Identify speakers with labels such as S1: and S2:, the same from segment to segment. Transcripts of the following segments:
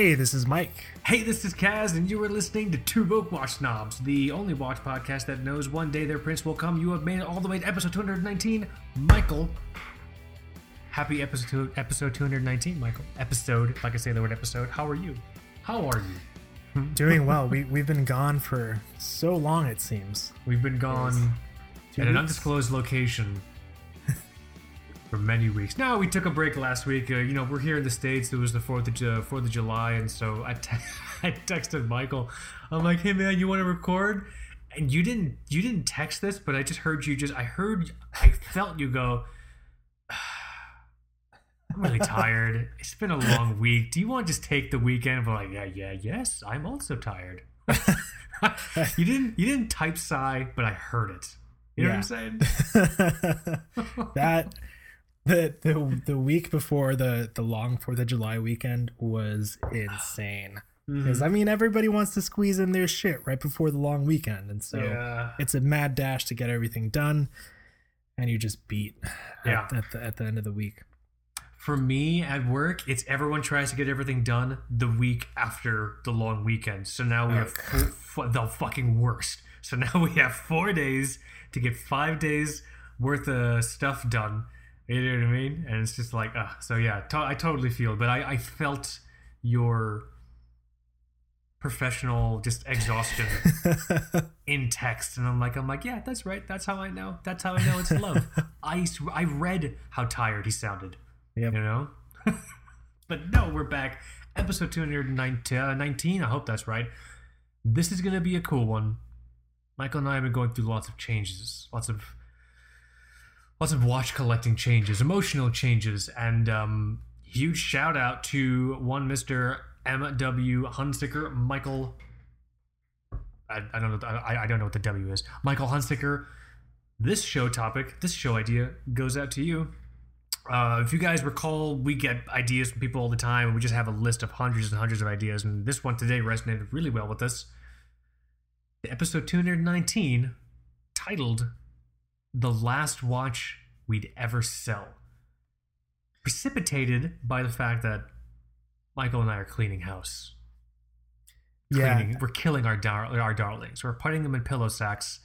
S1: Hey, this is Mike.
S2: Hey, this is Kaz, and you are listening to Two Broke Watch Snobs, the only watch podcast that knows one day their prince will come. You have made it all the way to episode 219. Michael. Happy episode episode 219, Michael. Episode, if I say the word episode. How are you? How are you?
S1: Hmm, doing well. we we've been gone for so long it seems.
S2: We've been gone
S1: Two
S2: at an
S1: weeks?
S2: undisclosed location for many weeks. Now we took a break last week. Uh, you know, we're here in the states. It was the Fourth of Fourth of July, and so I, te- I texted Michael. I'm like, "Hey man, you want to record?" And you didn't. You didn't text this, but I just heard you. Just I heard. I felt you go. I'm really tired. It's been a long week. Do you want to just take the weekend? I'm like, yeah, yeah, yes. I'm also tired. you didn't. You didn't type sigh, but I heard it. You know
S1: Yeah.
S2: what I'm saying?
S1: that the the the week before the the long Fourth of July weekend was insane.
S2: Mm-hmm.
S1: Because I mean, everybody wants to squeeze in their shit right before the long weekend, and so
S2: yeah.
S1: it's a mad dash to get everything done, and you just beat
S2: Yeah.
S1: at, at the at the end of the week.
S2: For me at work, it's everyone tries to get everything done the week after the long weekend. So now we have four, the fucking worst. So now we have four days to get five days worth of stuff done. You know what I mean? And it's just like, uh, so yeah, to- I totally feel. But I, I felt your professional just exhaustion in text. And i'm like i'm like yeah that's right. That's how i know. That's how i know it's love. I i read how tired he sounded
S1: Yep.
S2: you know? But no we're back. Episode 219 i hope that's right. This is gonna be a cool one. Michael and i have been going through lots of changes lots of lots of watch collecting changes emotional changes and um huge shout out to one mr m.w hunsicker michael I, I don't know I, I don't know what the w is michael hunsicker this show topic this show idea goes out to you uh, if you guys recall, we get ideas from people all the time, and we just have a list of hundreds and hundreds of ideas. And this one today resonated really well with us. Episode 219, titled The Last Watch We'd Ever Sell. Precipitated by the fact that Michael and I are cleaning house.
S1: yeah,
S2: We're killing our, dar- our darlings. We're putting them in pillow sacks,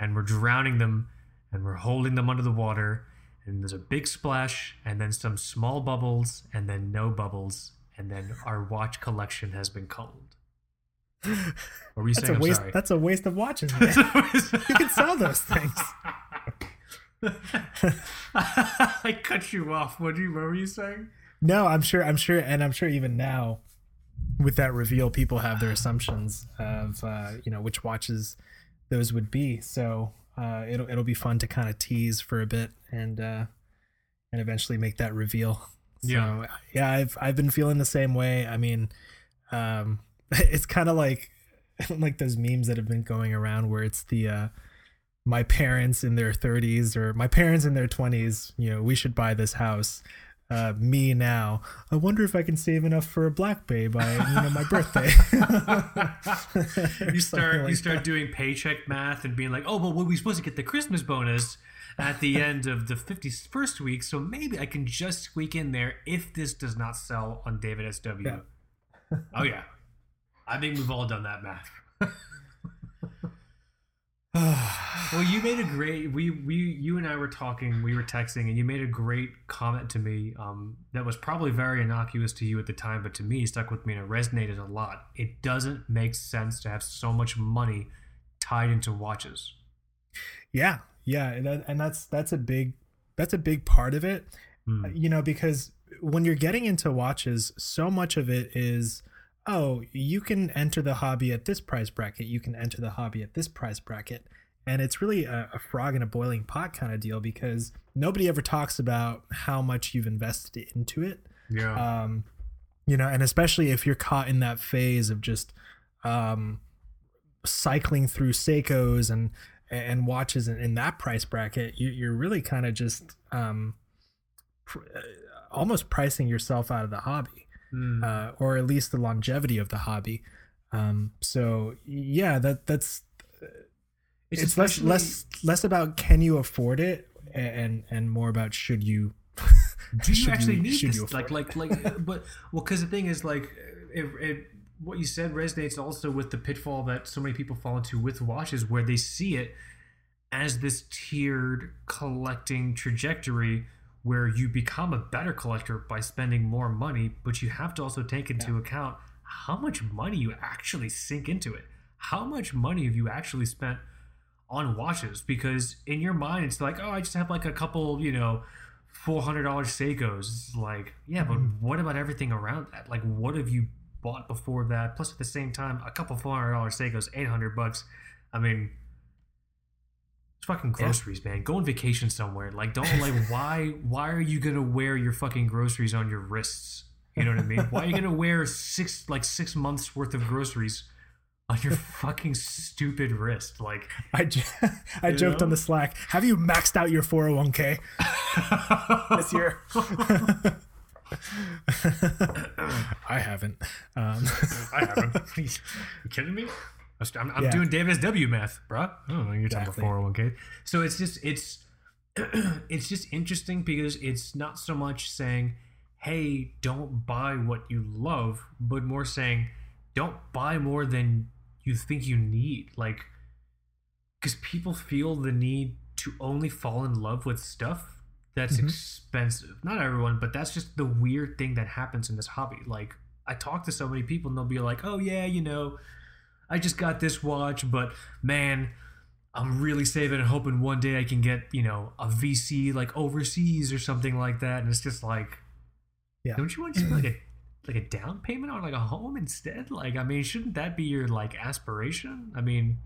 S2: and we're drowning them, and we're holding them under the water and there's a big splash and then some small bubbles and then no bubbles and then our watch collection has been culled. What were you
S1: that's
S2: saying?
S1: a waste.
S2: sorry.
S1: That's a waste of watches. You can sell those things.
S2: I cut you off. What, do you, what were you saying?
S1: No, I'm sure. I'm sure, and I'm sure even now, with that reveal, people have their assumptions of uh, you know which watches those would be. So uh, it'll it'll be fun to kind of tease for a bit and uh, and eventually make that reveal. So,
S2: Yeah.
S1: yeah. I've I've been feeling the same way. I mean, um, it's kind of like like those memes that have been going around where it's the uh, my parents in their 30s or my parents in their 20s. You know, we should buy this house uh, me now. I wonder if I can save enough for a Black Bay by you know my birthday.
S2: You start
S1: like
S2: you start doing paycheck math and being like, oh, well, we're supposed to get the Christmas bonus at the end of the 51st week, so maybe I can just squeak in there if this does not sell on David SW.
S1: Yeah.
S2: oh yeah, I think we've all done that math. Well, you made a great. We we you and I were talking. We were texting, and you made a great comment to me. Um, that was probably very innocuous to you at the time, but to me, stuck with me and it resonated a lot. It doesn't make sense to have so much money tied into watches.
S1: yeah, yeah, and, that, and that's that's a big that's a big part of it.
S2: Hmm.
S1: you know because when you're getting into watches so much of it is oh you can enter the hobby at this price bracket you can enter the hobby at this price bracket. And it's really a, a frog in a boiling pot kind of deal because nobody ever talks about how much you've invested into it.
S2: Yeah.
S1: um you know and especially if you're caught in that phase of just um cycling through Seikos and and watches in, in that price bracket you, you're really kind of just um pr- uh, almost pricing yourself out of the hobby
S2: Hmm.
S1: uh, or at least the longevity of the hobby um so yeah that that's it's, less less less about can you afford it and and more about should you
S2: do you actually
S1: you-
S2: need this? like, like, like, but well, because the thing is, like, it, it what you said resonates also with the pitfall that so many people fall into with watches, where they see it as this tiered collecting trajectory where you become a better collector by spending more money, but you have to also take into yeah. account how much money you actually sink into it. How much money have you actually spent on watches? Because in your mind, it's like, oh, I just have like a couple, you know, four hundred dollars Seikos. It's like, yeah, but mm-hmm. what about everything around that? Like, what have you bought before that? Plus, at the same time, a couple four hundred dollars Seikos, eight hundred bucks. I mean, fucking groceries, yeah. man. Go on vacation somewhere. Like, don't like why why are you gonna wear your fucking groceries on your wrists? You know what I mean? Why are you gonna wear six like six months worth of groceries on your fucking stupid wrist? Like,
S1: I j- I joked know? on the Slack. Have you maxed out your four hundred one k this year? I haven't. Um.
S2: I haven't. Are you kidding me? I'm, I'm yeah. doing Davis W math, bro. I don't know. You're exactly. talking about 401k. So it's just it's it's just interesting because it's not so much saying, "Hey, don't buy what you love," but more saying, "Don't buy more than you think you need." Like, because people feel the need to only fall in love with stuff that's mm-hmm. expensive. Not everyone, but that's just the weird thing that happens in this hobby. Like, I talk to so many people and they'll be like, "Oh yeah, you know." I just got this watch, but man, I'm really saving and hoping one day I can get, you know, a VC like overseas or something like that. And it's just like, yeah, don't you want to like a like a down payment on like a home instead? Like, I mean, shouldn't that be your like aspiration? I mean,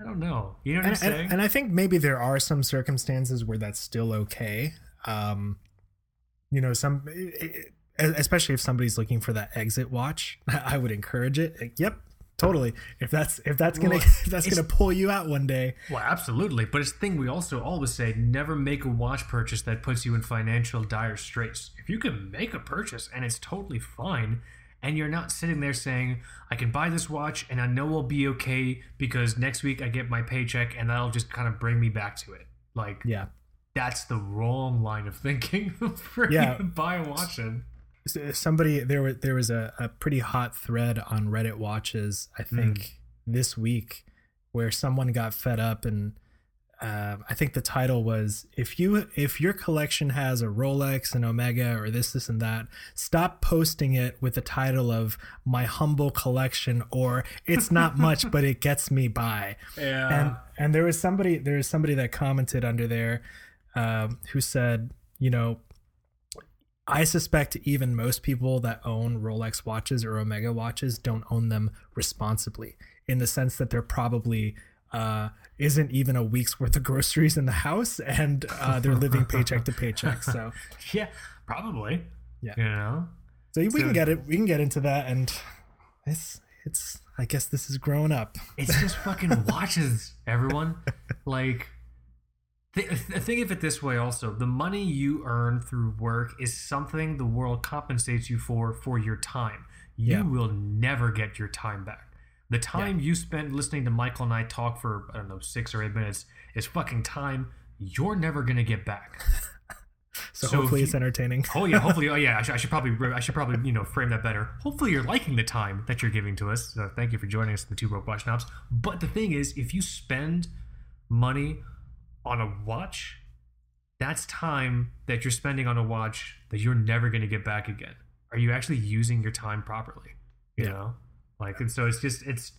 S2: I don't know. You know what
S1: and,
S2: I'm saying?
S1: And, and, I think maybe there are some circumstances where that's still okay. Um, you know, some especially if somebody's looking for that exit watch, I would encourage it. Yep, totally. If that's if that's gonna well, if that's gonna pull you out one day.
S2: Well absolutely. But it's the thing we also always say never make a watch purchase that puts you in financial dire straits. If you can make a purchase and it's totally fine and you're not sitting there saying i can buy this watch and i know we'll be okay because next week i get my paycheck and that'll just kind of bring me back to it. Like
S1: yeah.
S2: that's the wrong line of thinking for yeah. buy a watch in
S1: somebody there was there was a, a pretty hot thread on Reddit watches I think mm. this week where someone got fed up and uh, I think the title was if you if your collection has a Rolex and Omega or this this and that stop posting it with the title of my humble collection or it's not much but it gets me by
S2: yeah
S1: and and there was somebody there was somebody that commented under there um, who said you know I suspect even most people that own Rolex watches or Omega watches don't own them responsibly in the sense that they're probably uh, isn't even a week's worth of groceries in the house and uh, they're living paycheck to paycheck. So
S2: yeah, probably.
S1: Yeah.
S2: You know.
S1: So we so, can get it. We can get into that, and it's it's. I guess this is growing up.
S2: It's just fucking watches, everyone. like think of it this way also. The money you earn through work is something the world compensates you for for your time. You yeah. will never get your time back. The time yeah. you spent listening to michael and i talk for i don't know six or eight minutes is fucking time you're never gonna get back.
S1: So, so hopefully it's entertaining.
S2: Oh yeah hopefully oh yeah I should, I should, probably i should probably you know frame that better. Hopefully you're liking the time that you're giving to us. So thank you for joining us in the two broke watch snobs but the thing is if you spend money on a watch, that's time that you're spending on a watch that you're never going to get back again. Are you actually using your time properly? You yeah. know, like, and so it's just it's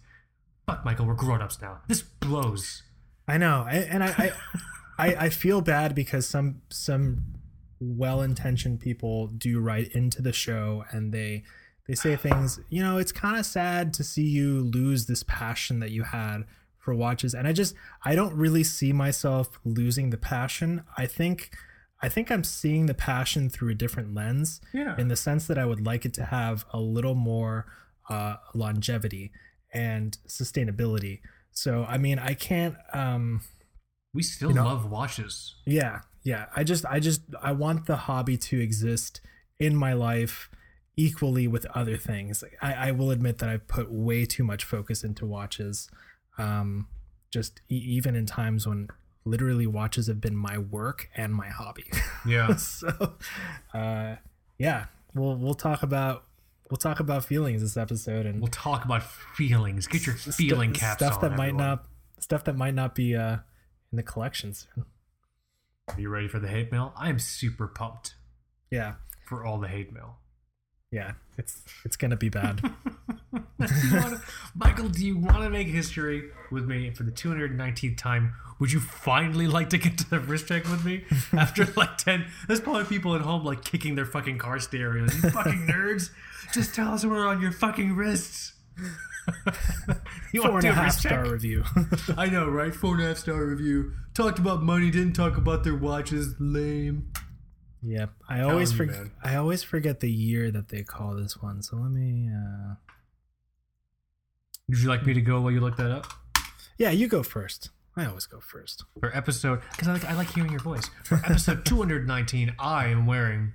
S2: fuck, Michael. We're grown ups now. This blows.
S1: I know, I, and I, I, I, I feel bad because some some well-intentioned people do write into the show and they they say things. You know, it's kind of sad to see you lose this passion that you had for watches. And i just i don't really see myself losing the passion. I think i think i'm seeing the passion through a different lens
S2: yeah.
S1: in the sense that i would like it to have a little more uh, longevity and sustainability. So i mean i can't um
S2: we still you know, love watches.
S1: Yeah yeah. I just i just i want the hobby to exist in my life equally with other things. I, I will admit that i've put way too much focus into watches um, just e- even in times when literally watches have been my work and my hobby.
S2: Yeah.
S1: so, uh, yeah, we'll we'll talk about we'll talk about feelings this episode and
S2: We'll talk about feelings. Get your
S1: stu-
S2: feeling caps
S1: stuff
S2: on.
S1: that might not stuff that might not be uh in the collection soon.
S2: Are you ready for the hate mail? I am super pumped
S1: Yeah,
S2: for all the hate mail.
S1: yeah, it's it's gonna be bad.
S2: Do wanna- Michael, do you want to make history with me for the 219th time? Would you finally like to get to the wrist check with me after like 10? There's probably people at home like kicking their fucking car stereos. You fucking nerds. Just tell us we're on your fucking wrists. you
S1: Four and a half star review.
S2: I know, right? Four and a half star review. Talked about money, didn't talk about their watches. Lame.
S1: Yep. I always forget. I always forget the year that they call this one. So let me. uh
S2: Would you like me to go while you look that up?
S1: Yeah, you go first. I always go first.
S2: For episode, because I like, I like hearing your voice. For episode 219, I am wearing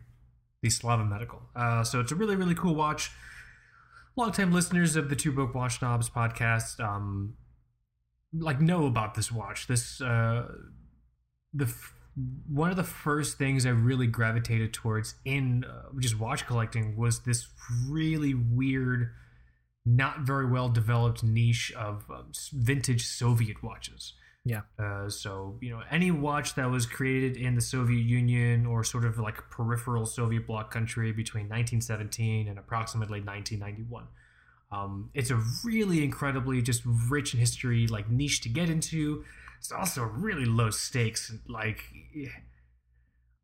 S2: the Slava Medical. Uh, so it's a really, really cool watch. Longtime listeners of the Two Broke Watch Snobs podcast, um, like know about this watch. This, uh, the f- one of the first things I really gravitated towards in uh, just watch collecting was this really weird, not very well developed niche of um, vintage Soviet watches.
S1: Yeah.
S2: Uh, so you know, any watch that was created in the Soviet Union or sort of like peripheral Soviet bloc country between 1917 and approximately 1991. Um, it's a really incredibly just rich in history, like niche to get into. It's also really low stakes. Like, eh,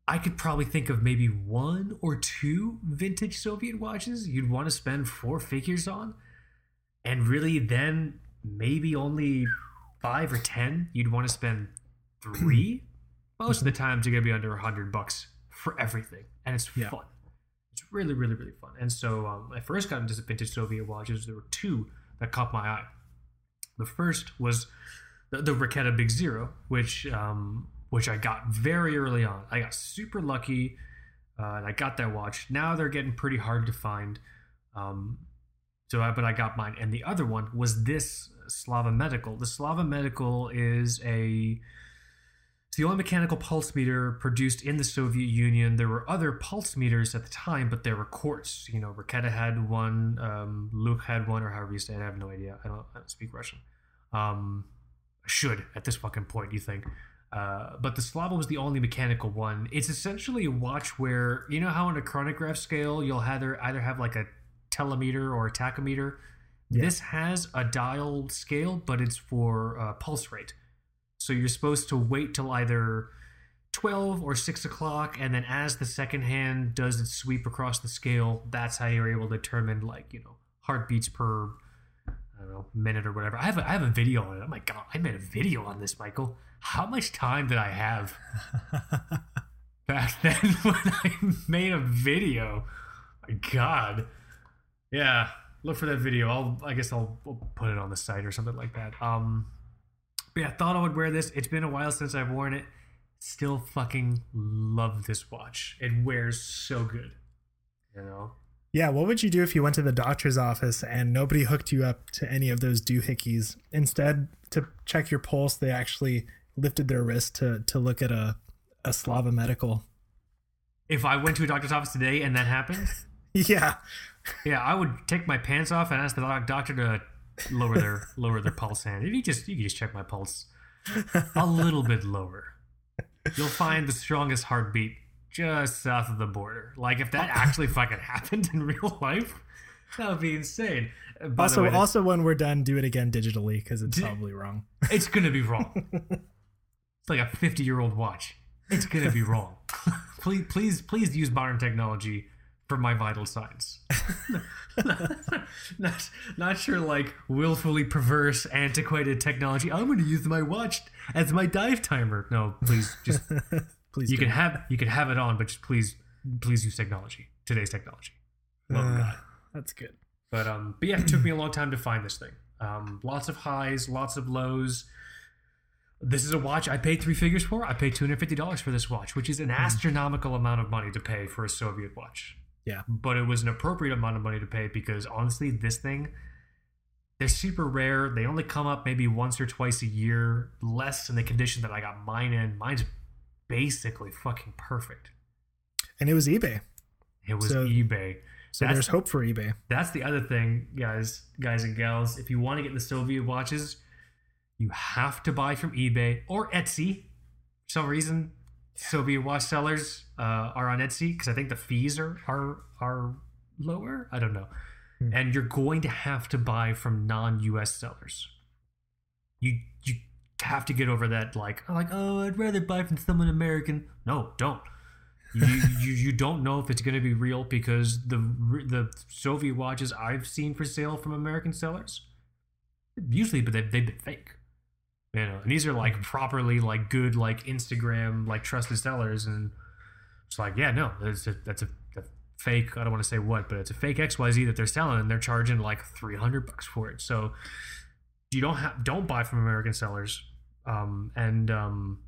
S2: I could probably think of maybe one or two vintage Soviet watches you'd want to spend four figures on, and really then maybe only five or ten you'd want to spend three. Most of the times, you're gonna be under a hundred bucks for everything, and it's
S1: Yeah.
S2: fun. It's really, really, really fun. And so, um, I first got into vintage Soviet watches. There were two that caught my eye. The first was the, the Raketa Big Zero, which um, which I got very early on. I got super lucky, uh, and I got that watch. Now they're getting pretty hard to find. Um, so, I, but I got mine, and the other one was this Slava Medical. The Slava Medical is a it's the only mechanical pulse meter produced in the Soviet Union. There were other pulse meters at the time, but they were quartz. You know, Raketa had one, um, Luke had one, or however you say it. I have no idea. I don't, I don't speak Russian. Um, I should at this fucking point, you think. Uh, but the Slava was the only mechanical one. It's essentially a watch where, you know how on a chronograph scale, you'll either, either have like a telemeter or a tachometer?
S1: Yeah.
S2: This has a dial scale, but it's for uh, pulse rate. So you're supposed to wait till either 12 or 6 o'clock, and then as the second hand does its sweep across the scale, that's how you're able to determine, like, you know, heartbeats per, I don't know, minute or whatever. I have a, I have a video on it. Oh my God, I made a video on this, Michael. How much time did I have back then when I made a video? My God. Yeah, look for that video. I'll, I guess I'll, I'll put it on the site or something like that. Um, but yeah, I thought I would wear this. It's been a while since I've worn it. Still fucking love this watch. It wears so good. You know?
S1: Yeah, what would you do if you went to the doctor's office and nobody hooked you up to any of those doohickeys? Instead, to check your pulse, they actually lifted their wrist to to look at a a Slava medical.
S2: If I went to a doctor's office today and that happened,
S1: Yeah,
S2: yeah, I would take my pants off and ask the doctor to lower their lower their pulse hand. If you just you can just check my pulse a little bit lower, you'll find the strongest heartbeat just south of the border. Like if that actually fucking happened in real life, that would be insane. Uh, by
S1: also,
S2: way,
S1: also when we're done, do it again digitally because it's
S2: Di-
S1: probably wrong.
S2: it's gonna be wrong. it's like a fifty-year-old watch. It's gonna be wrong. please, please, please use modern technology for my vital signs. not, not sure, like willfully perverse, antiquated technology. I'm going to use my watch as my dive timer. No, please, just
S1: Please,
S2: you
S1: do.
S2: can have you can have it on, but just please, please use technology. Today's technology. Love
S1: Uh,
S2: God.
S1: That's good.
S2: But um, but yeah, it took me a long time to find this thing. Um, lots of highs, lots of lows. This is a watch I paid three figures for. I paid two hundred fifty dollars for this watch, which is an astronomical amount of money to pay for a Soviet watch.
S1: Yeah.
S2: But it was an appropriate amount of money to pay because honestly, this thing, they're super rare. They only come up maybe once or twice a year, less in the condition that I got mine in. Mine's basically fucking perfect.
S1: And it was eBay.
S2: It was
S1: So-
S2: eBay.
S1: So
S2: That's-
S1: there's hope for eBay.
S2: That's the other thing, guys, guys and gals. If you want to get the Soviet watches, you have to buy from eBay or Etsy. For some reason, Soviet watch sellers uh, are on Etsy because I think the fees are are are lower. I don't know.
S1: Hmm.
S2: And you're going to have to buy from non-US sellers. You you have to get over that like like oh I'd rather buy from someone American. No, don't. you, you you don't know if it's going to be real because the the Soviet watches I've seen for sale from American sellers usually but they've, they've been fake you know and these are like properly like good like Instagram like trusted sellers and it's like yeah no that's a, that's a, a fake I don't want to say what but it's a fake XYZ that they're selling and they're charging like 300 bucks for it so you don't have don't buy from American sellers um and um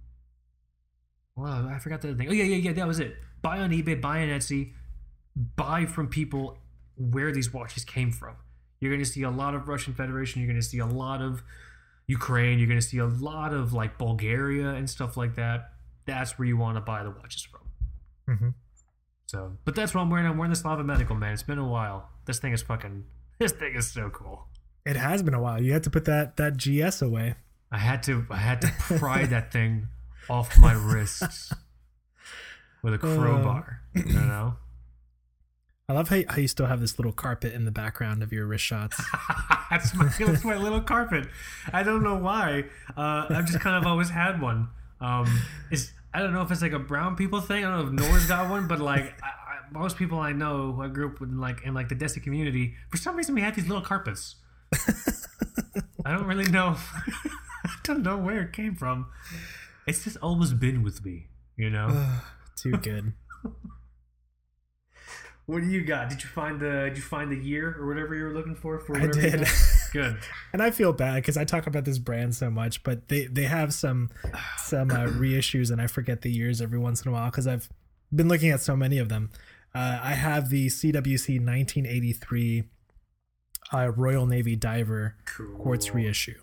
S2: well, I forgot the other thing. Oh yeah, yeah, yeah. That was it. Buy on eBay, buy on Etsy, buy from people where these watches came from. You're going to see a lot of Russian Federation. You're going to see a lot of Ukraine. You're going to see a lot of like Bulgaria and stuff like that. That's where you want to buy the watches from.
S1: Mm-hmm.
S2: So, but that's what I'm wearing. I'm wearing the Slava Medical man. It's been a while. This thing is fucking. This thing is so cool.
S1: It has been a while. You had to put that that GS away.
S2: I had to. I had to pry that thing off my wrists with a crowbar. you know.
S1: I love how, how you still have this little carpet in the background of your wrist shots.
S2: that's my that's my little carpet. I don't know why. Uh, I've just kind of always had one. Um, it's I don't know if it's like a brown people thing. I don't know if Nora's got one, but like I, I, most people I know who I grew up with, like in like the Desi community, for some reason we had these little carpets. I don't really know. I don't know where it came from. It's just always been with me, you know.
S1: Too good.
S2: What do you got? Did you find the Did you find the year or whatever you were looking for? For
S1: I did.
S2: Good.
S1: and I feel bad because I talk about this brand so much, but they they have some some uh, reissues, and I forget the years every once in a while because I've been looking at so many of them. Uh, I have the CWC 1983 uh, Royal Navy Diver
S2: Cool.
S1: quartz reissue.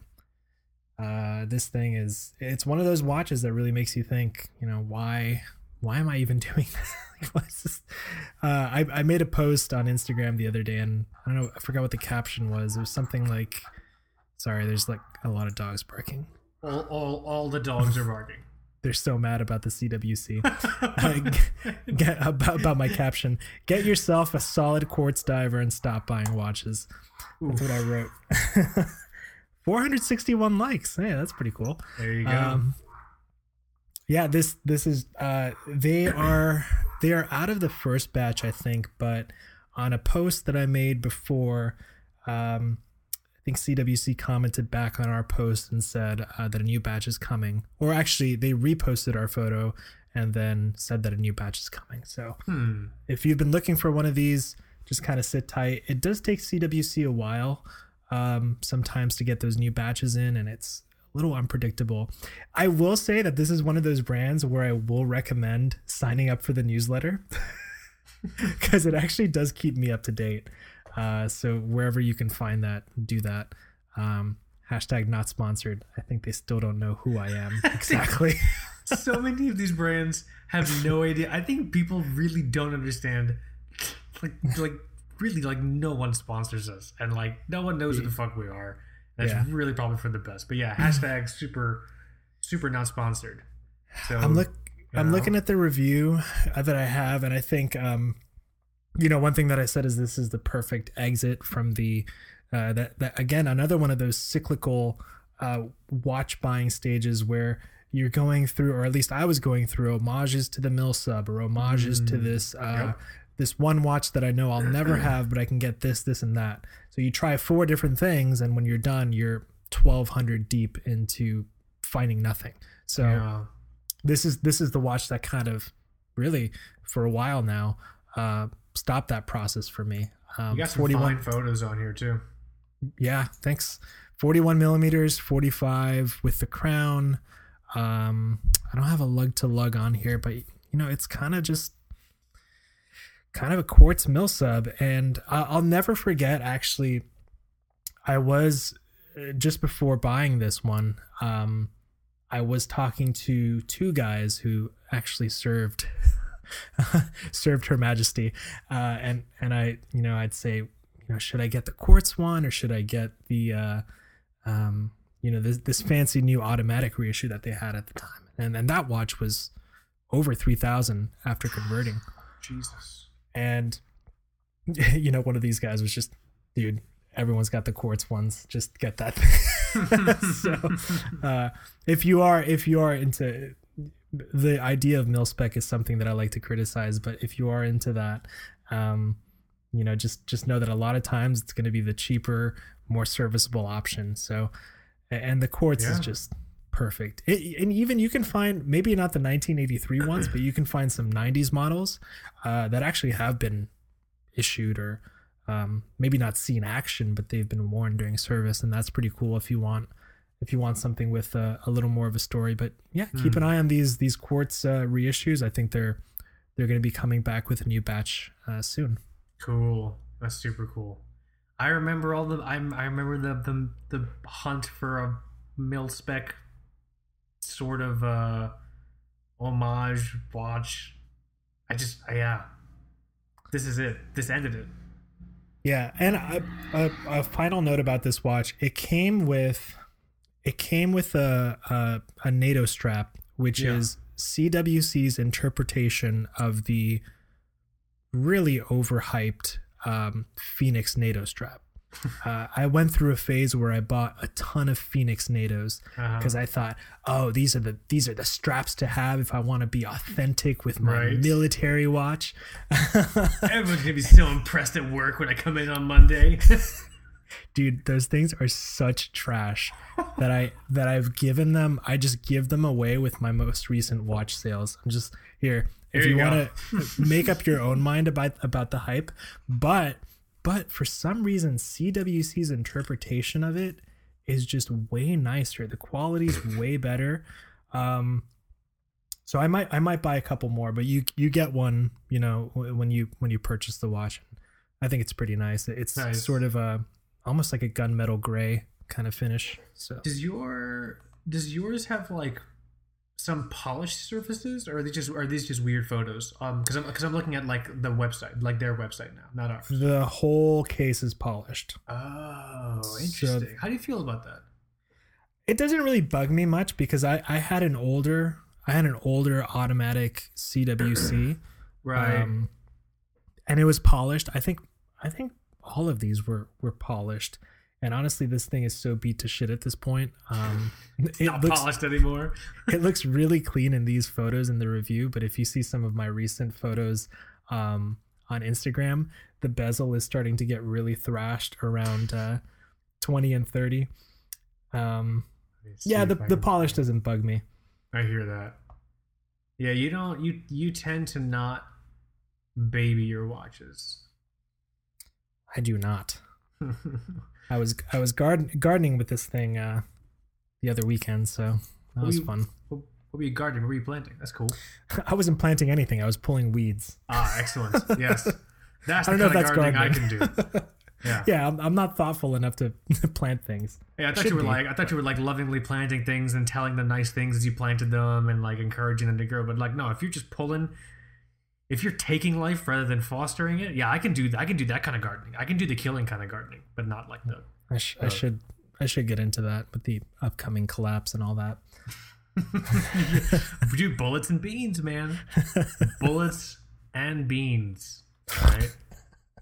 S1: Uh, this thing is it's one of those watches that really makes you think, you know, why why am I even doing this? like, why is this? Uh, I I made a post on Instagram the other day, and I don't know, I forgot what the caption was. It was something like, "Sorry, there's like a lot of dogs barking.
S2: All, all, all the dogs are barking.
S1: They're so mad about the CWC." Uh, get about, about my caption. Get yourself a solid quartz diver and stop buying watches. That's what I wrote. 461 likes. Yeah, that's pretty cool.
S2: there you go.
S1: Um, yeah, this this is uh they are they are out of the first batch, I think, but on a post that I made before, um, I think CWC commented back on our post and said uh, that a new batch is coming, or actually they reposted our photo and then said that a new batch is coming. So
S2: hmm.
S1: if you've been looking for one of these, just kind of sit tight. It does take CWC a while um, sometimes to get those new batches in, and it's little unpredictable. I will say that this is one of those brands where I will recommend signing up for the newsletter because it actually does keep me up to date. Uh, so wherever you can find that, do that. Um, hashtag not sponsored. I think they still don't know who I am exactly.
S2: so many of these brands have no idea. I think people really don't understand. Like, like really, like no one sponsors us, and like no one knows who the fuck we are. That's
S1: Yeah.
S2: really probably for the best. But yeah, hashtag super, super not sponsored. So
S1: I'm look I'm
S2: know?
S1: looking at the review that I have, and I think um, you know, one thing that I said is this is the perfect exit from the uh, that that again another one of those cyclical uh, watch buying stages where you're going through, or at least I was going through homages to the mill sub or homages to this uh,
S2: Yep.
S1: This one watch that I know I'll never have, but I can get this, this, and that. So you try four different things, and when you're done, you're 1200 deep into finding nothing. So
S2: yeah.
S1: this is this is the watch that kind of really for a while now uh stopped that process for me um
S2: you got some
S1: 41
S2: fine photos on here too.
S1: yeah thanks 41 millimeters 45 with the crown um i don't have a lug to lug on here but you know it's kind of just kind of a quartz mill sub and i'll never forget actually i was uh, just before buying this one um i was talking to two guys who actually served served Her Majesty, uh, and and I you know I'd say you know should I get the quartz one or should I get the uh, um, you know this this fancy new automatic reissue that they had at the time, and and that watch was over three thousand after converting,
S2: Jesus.
S1: And you know one of these guys was just dude everyone's got the quartz ones just get that so uh, if you are if you are into the idea of mil spec is something that I like to criticize, but if you are into that, um, you know, just just know that a lot of times it's going to be the cheaper, more serviceable option. So, and the quartz
S2: Yeah.
S1: is just perfect. It, and even you can find maybe not the 1983 ones, but you can find some 90s models uh, that actually have been issued or um, maybe not seen action, but they've been worn during service, and that's pretty cool if you want if you want something with a, a little more of a story. But yeah, keep an eye on these these quartz uh, reissues. I think they're they're going to be coming back with a new batch uh, soon.
S2: Cool. That's super cool. I remember all the. I'm. I remember the the the hunt for a mil spec sort of uh homage watch. I just. I, yeah. This is it. This ended it.
S1: Yeah, and a, a, a final note about this watch: it came with it came with a a, a NATO strap, which
S2: Yeah.
S1: is CWC's interpretation of the really overhyped um, Phoenix NATO strap. Uh, I went through a phase where I bought a ton of Phoenix NATOs
S2: Uh-huh.
S1: because I thought, oh, these are the these are the straps to have if I want to be authentic with my
S2: Right.
S1: military watch.
S2: Everyone's gonna be so impressed at work when I come in on Monday.
S1: dude those things are such trash that i that i've given them i just give them away with my most recent watch sales i'm just here if you,
S2: you
S1: want to make up your own mind about about the hype but but for some reason cwc's interpretation of it is just way nicer. The quality's way better. Um so i might i might buy a couple more but you you get one you know when you when you purchase the watch. I think it's pretty nice. It's
S2: Nice.
S1: sort of a almost like a gunmetal gray kind of finish so.
S2: Does your does yours have like some polished surfaces, or are they just are these just weird photos? Um, because I'm because I'm looking at like the website, like their website now, not ours.
S1: the whole case is polished
S2: Oh,
S1: So-
S2: interesting. How do you feel about that?
S1: it doesn't really bug me much because i i had an older i had an older automatic cwc
S2: Right.
S1: um, and it was polished. I think I think all of these were were polished. And honestly, this thing is so beat to shit at this point. Um, it
S2: not
S1: looks
S2: polished anymore.
S1: it looks really clean in these photos in the review, but if you see some of my recent photos um, on Instagram, the bezel is starting to get really thrashed around uh, twenty and thirty. Um,
S2: Let me see
S1: yeah, the the polish doesn't bug me.
S2: I hear that. Yeah, you don't. You you tend to not baby your watches.
S1: I do not. I was I was garden, gardening with this thing uh, the other weekend, so that was
S2: you-
S1: fun.
S2: what, what were you gardening? What were you planting? That's cool.
S1: I wasn't planting anything. I was pulling weeds.
S2: Ah, excellent. Yes, that's
S1: I
S2: the
S1: don't know
S2: kind
S1: if
S2: of
S1: that's
S2: gardening I can do. Yeah.
S1: Yeah, I'm, I'm not thoughtful enough to plant things.
S2: Yeah, I thought
S1: Should
S2: you were
S1: be,
S2: like I thought you were like lovingly planting things and telling them nice things as you planted them and like encouraging them to grow. But like no, if you're just pulling, if you're taking life rather than fostering it, yeah, I can do that. I can do that kind of gardening. I can do the killing kind of gardening, but not like the.
S1: I, sh- I
S2: Oh.
S1: should I should get into that with the upcoming collapse and all that.
S2: do bullets and beans, man. bullets and beans. All right.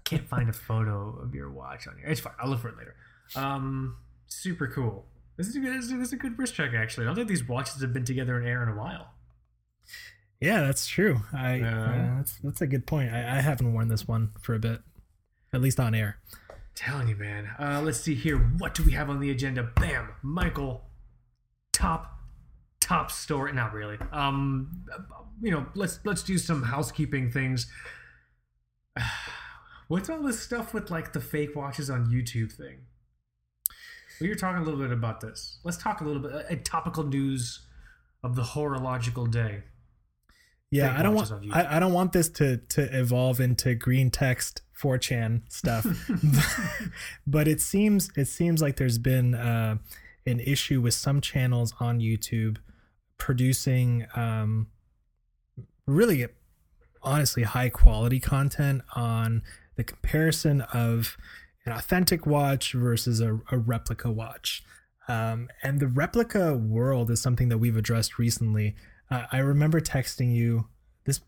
S2: Can't find a photo of your watch on here. It's fine. I'll look for it later. Um, super cool. This is a good. This is a good wrist check. Actually, I don't think these watches have been together in air in a while.
S1: Yeah, that's true. I
S2: Yeah.
S1: uh, that's that's a good point. I, I haven't worn this one for a bit, at least on air.
S2: Telling you, man. Uh, let's see here. What do we have on the agenda? Bam, Michael. Top, top story. Not really. Um, you know, let's let's do some housekeeping things. What's all this stuff with like the fake watches on YouTube thing? We were talking a little bit about this. Let's talk a little bit. A topical news of the horological day.
S1: Yeah, I don't want. I, I don't want this to to evolve into green text 4chan stuff. but it seems it seems like there's been uh, an issue with some channels on YouTube producing um, really honestly high quality content on the comparison of an authentic watch versus a, a replica watch. Um, and the replica world is something that we've addressed recently. Uh, I remember texting you this.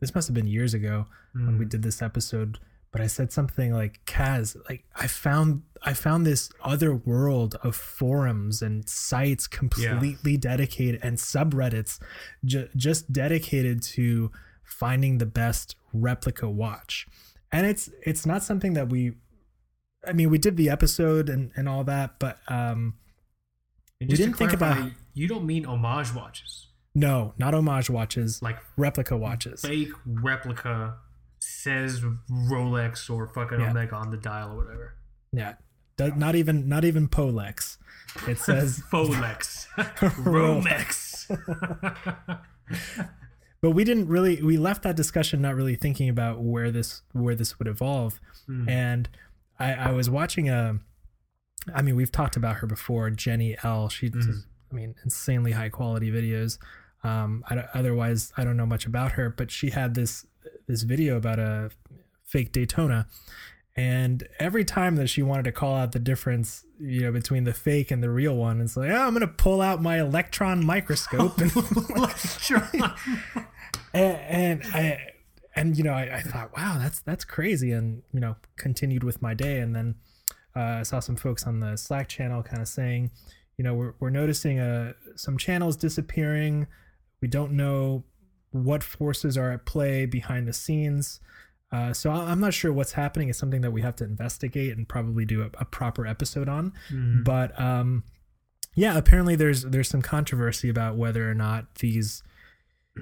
S1: This must have been years ago when we
S2: Mm.
S1: did this episode, but I said something like, "Kaz, like I found I found this other world of forums and sites completely dedicated and subreddits ju- just dedicated to finding the best replica watch." And it's it's not something that we I mean, we did the episode and and all that, but um We didn't think
S2: clarify,
S1: about-
S2: You don't mean homage watches,
S1: no, not homage watches,
S2: like
S1: replica watches.
S2: fake replica says Rolex or fucking
S1: Yeah.
S2: Omega on the dial or whatever.
S1: Yeah. Not even not even Polex. It says
S2: Folex,
S1: Rolex.
S2: Romex.
S1: but we didn't really we left that discussion not really thinking about where this where this would evolve
S2: Hmm.
S1: and i i was watching a i mean we've talked about her before Jenni Elle she
S2: Mhm.
S1: does i mean insanely high quality videos um I otherwise i don't know much about her but she had this this video about a fake daytona. And every time that she wanted to call out the difference you know between the fake and the real one it's like oh i'm gonna pull out my electron microscope. And and, and I and you know I, I thought wow that's that's crazy and you know continued with my day. And then uh, I saw some folks on the Slack channel kind of saying you know we're, we're noticing uh, some channels disappearing we don't know what forces are at play behind the scenes uh, so I'm not sure what's happening. It's something that we have to investigate and probably do a, a proper episode on.
S2: Mhm.
S1: But um, yeah, apparently there's there's some controversy about whether or not these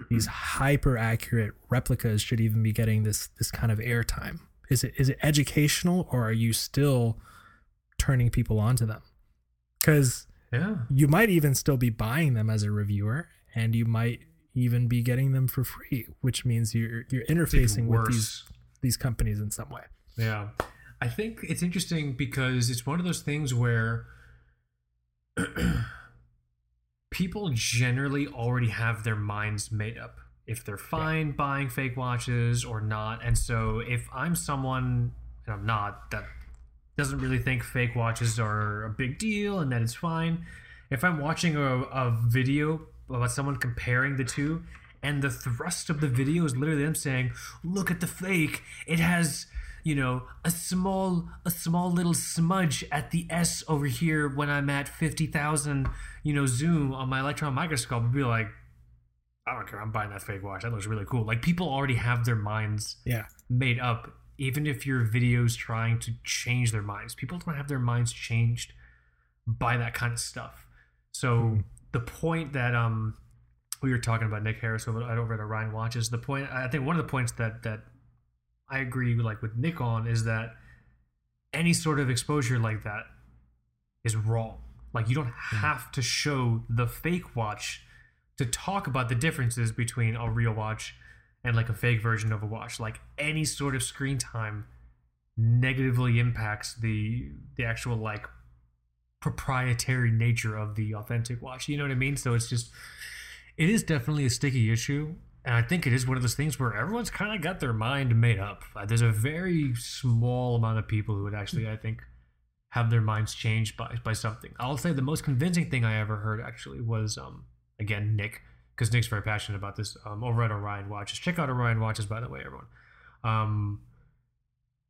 S1: these hyper accurate replicas should even be getting this this kind of airtime. Is it is it educational or are you still turning people onto them? Because
S2: yeah.
S1: you might even still be buying them as a reviewer, and you might even be getting them for free, which means you're you're interfacing with these these companies in some way.
S2: Yeah. I think it's interesting because it's one of those things where people generally already have their minds made up if they're fine buying fake watches or not. And so if I'm someone, and I'm not, that doesn't really think fake watches are a big deal and that it's fine, if I'm watching a, a video about someone comparing the two, and the thrust of the video is literally them saying, "Look at the fake. It has, you know, a small, a small little smudge at the S over here when I'm at fifty thousand, you know, zoom on my electron microscope." I'd be like, "I don't care. I'm buying that fake watch. That looks really cool." Like people already have their minds
S1: Yeah.
S2: made up. Even if your video's trying to change their minds, people don't have their minds changed by that kind of stuff. So
S1: Hmm.
S2: The point that um we were talking about Nick Harris over, at over at Orion Watches, the point I think one of the points that that I agree like with Nick on is that any sort of exposure like that is wrong. Like you don't have to show the fake watch to talk about the differences between a real watch and like a fake version of a watch. Like any sort of screen time negatively impacts the the actual like proprietary nature of the authentic watch. You know what I mean? So it's just it is definitely a sticky issue. And I think it is one of those things where everyone's kind of got their mind made up. Uh, There's a very small amount of people who would actually, I think, have their minds changed by by something. I'll say the most convincing thing I ever heard actually was um again Nick because Nick's very passionate about this um, over at Orion Watches. Check out Orion Watches by the way, everyone. Um,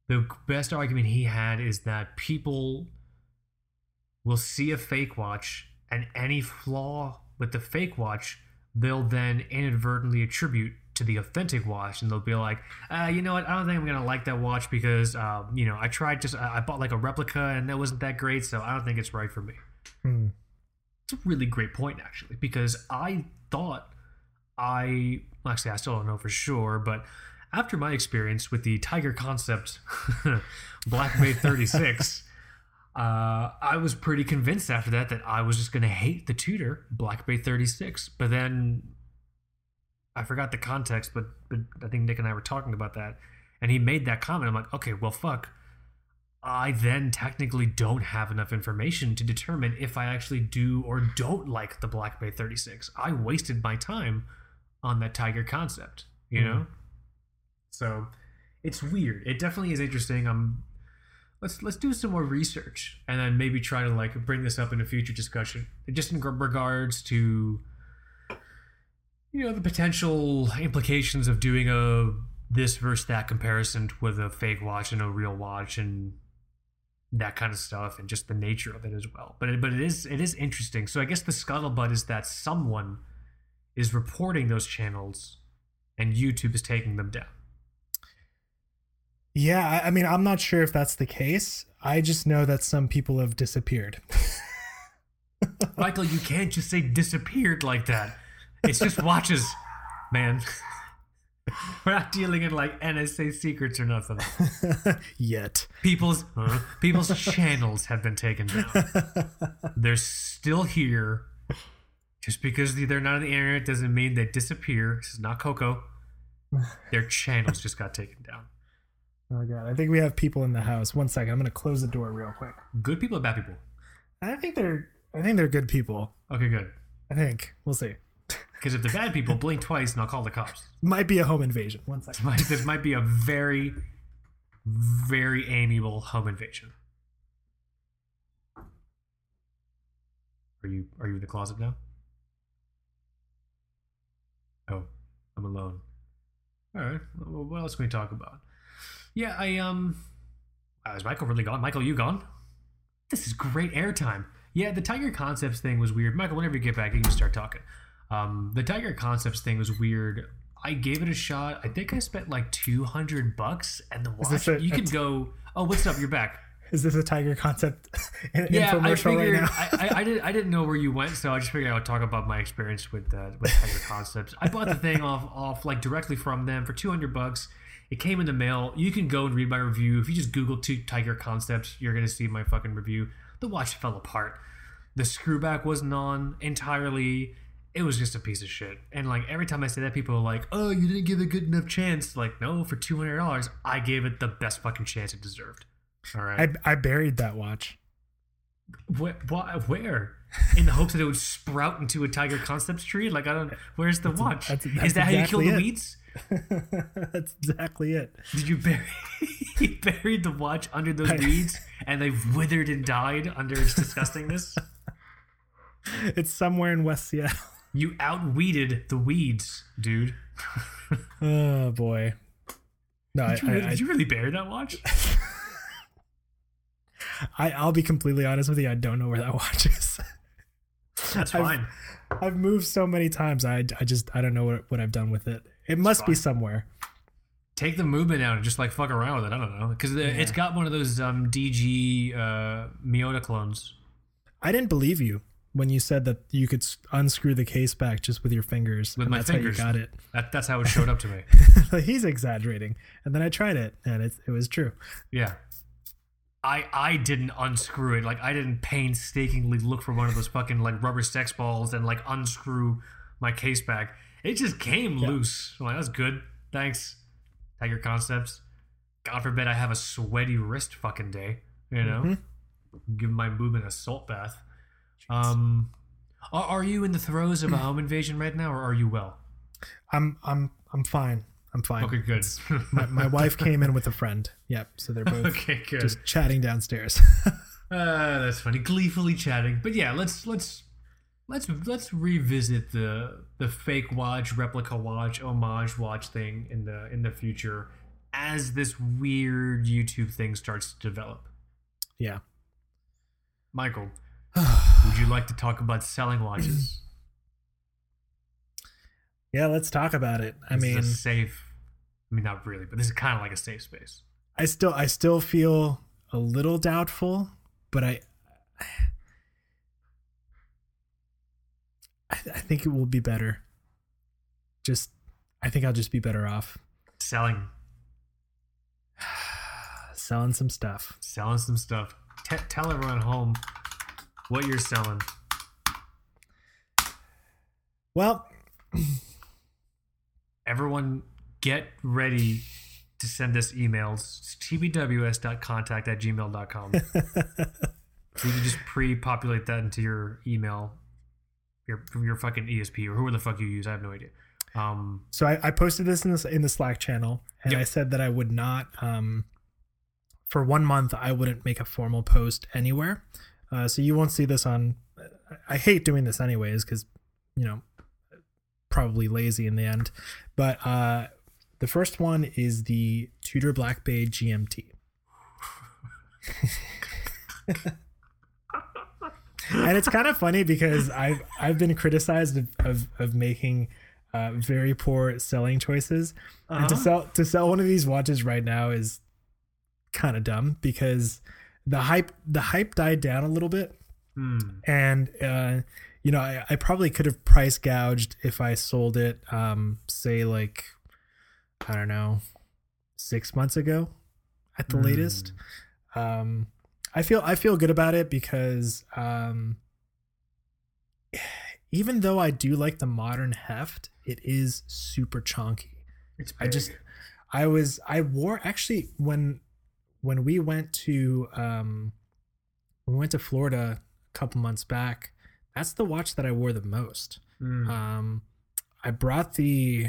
S2: the best argument he had is that people will see a fake watch and any flaw with the fake watch they'll then inadvertently attribute to the authentic watch and they'll be like uh, you know what i don't think i'm gonna like that watch because uh, you know i tried just i I bought like a replica and that wasn't that great so i don't think it's right for me
S1: Hmm.
S2: it's a really great point actually because i thought i well, actually i still don't know for sure but after my experience with the tiger concept black bay 36 uh, I was pretty convinced after that that I was just going to hate the Tudor Black Bay 36. But then I forgot the context, but, but I think Nick and I were talking about that. And he made that comment. I'm like, okay, well, fuck. I then technically don't have enough information to determine if I actually do or don't like the Black Bay 36. I wasted my time on that Tiger concept, you know? So it's weird. It definitely is interesting. Um, let's let's do some more research and then maybe try to like bring this up in a future discussion, just in regards to you know the potential implications of doing a this versus that comparison with a fake watch and a real watch and that kind of stuff and just the nature of it as well. But it, but it is it is interesting. So I guess the scuttlebutt is that someone is reporting those channels and YouTube is taking them down.
S1: Yeah, I, mean, I'm not sure if that's the case. I just know that some people have disappeared.
S2: Michael, you can't just say disappeared like that. It's just watches, man. We're not dealing in like NSA secrets or nothing.
S1: Yet.
S2: People's people's channels have been taken down. They're still here. Just because they're not on the internet doesn't mean they disappear. This is not Coco. Their channels just got taken down.
S1: Oh god, I think we have people in the house. One second, I'm gonna close the door real quick.
S2: Good people or bad people?
S1: I think they're I think they're good people.
S2: Okay, good.
S1: I think. We'll see.
S2: Because if they're bad people, blink twice and I'll call the cops.
S1: Might be a home invasion. One second.
S2: Might- This might be a very, very amiable home invasion. Are you are you in the closet now? Oh, I'm alone. All right. Well, what else can we talk about? Yeah, I um, uh, is Michael really gone? Michael, you gone? This is great airtime. Yeah, the Tiger Concepts thing was weird. Michael, whenever you get back, you can start talking. Um, the Tiger Concepts thing was weird. I gave it a shot. I think I spent like two hundred bucks, and the watch
S1: a-
S2: you can
S1: t-
S2: go. Oh, what's up? You're back.
S1: Is this a Tiger concept
S2: Yeah, I
S1: infomercial right
S2: figured.
S1: now?
S2: I, I, I didn't. I didn't know where you went, so I just figured I would talk about my experience with uh, with Tiger Concepts. I bought the thing off off like directly from them for two hundred bucks. It came in the mail. You can go and read my review. If you just Google two Tiger Concepts, you're gonna see my fucking review. The watch fell apart. The screwback wasn't on entirely. It was just a piece of shit. And like every time I say that, people are like, "Oh, you didn't give it a good enough chance." Like, no, for two hundred dollars, I gave it the best fucking chance it deserved. All right.
S1: I, I buried that watch.
S2: Where, where? In the hopes that it would sprout into a Tiger Concepts tree? Like I don't. Where's the watch?
S1: that's-
S2: Is
S1: that's
S2: that how you kill
S1: exactly
S2: the
S1: it.
S2: weeds?
S1: That's exactly it.
S2: Did you bury? you buried the watch under those weeds, and they've withered and died under its disgustingness.
S1: It's somewhere in West Seattle.
S2: You outweeded the weeds, dude.
S1: Oh boy. No, I,
S2: Did you, really,
S1: I,
S2: did you really bury that watch?
S1: I, I'll be completely honest with you. I don't know where that watch is.
S2: That's
S1: I've-
S2: fine.
S1: I've moved so many times. I, I just I don't know what, what I've done with it. It must be somewhere.
S2: Take the movement out and just like fuck around with it. I don't know because it's got one of those um, DG uh, Miyota clones.
S1: I didn't believe you when you said that you could unscrew the case back just with your fingers.
S2: With my
S1: that's
S2: fingers.
S1: how you got it.
S2: That, that's how it showed up to me.
S1: He's exaggerating. And then I tried it, and it it was true.
S2: Yeah. I I didn't unscrew it. Like I didn't painstakingly look for one of those fucking like rubber sex balls and like unscrew my case back. It just came loose. I'm like, that's good. Thanks. Tiger Concepts. God forbid I have a sweaty wrist fucking day. You know?
S1: Mhm.
S2: Give my movement a salt bath. Um are, are you in the throes of a home invasion right now or are you well?
S1: I'm I'm I'm fine. I'm fine.
S2: Okay, good.
S1: My, my wife came in with a friend. Yep. So they're both
S2: okay, good.
S1: just chatting downstairs.
S2: Uh, that's funny. Gleefully chatting, but yeah, let's let's let's let's revisit the the fake watch, replica watch, homage watch thing in the in the future as this weird YouTube thing starts to develop.
S1: yeah.
S2: Michael, would you like to talk about selling watches?
S1: Yeah, let's talk about it. I
S2: This
S1: mean,
S2: is a safe. I mean, not really, but this is kind of like a safe space.
S1: I still I still feel a little doubtful, but I I, I think it will be better. Just I think I'll just be better off
S2: Selling,
S1: selling some stuff.
S2: selling some stuff. T- tell everyone home what you're selling.
S1: Well,
S2: everyone get ready to send us emails. It's tbws.contact at gmail.com. you can just pre-populate that into your email, your your fucking ESP or whoever the fuck you use. I have no idea. Um,
S1: So I, I posted this in the in the Slack channel, and
S2: Yep.
S1: I said that I would not, um, for one month, I wouldn't make a formal post anywhere. Uh, so you won't see this on. I hate doing this anyways because, you know, probably lazy in the end. But uh, the first one is the Tudor Black Bay GMT. and it's kind of funny because I've I've been criticized of of, of making uh, very poor selling choices, and to
S2: Uh-huh.
S1: sell to sell one of these watches right now is kind of dumb because the hype the hype died down a little bit,
S2: hmm.
S1: and uh, you know I, I probably could have price gouged if I sold it, um, say like I don't know, six months ago, at the
S2: Hmm.
S1: latest um i feel i feel good about it because um even though i do like the modern heft it is super chunky.
S2: It's
S1: i just i was i wore actually when when we went to um we went to florida a couple months back that's the watch that i wore the most
S2: Hmm.
S1: um i brought the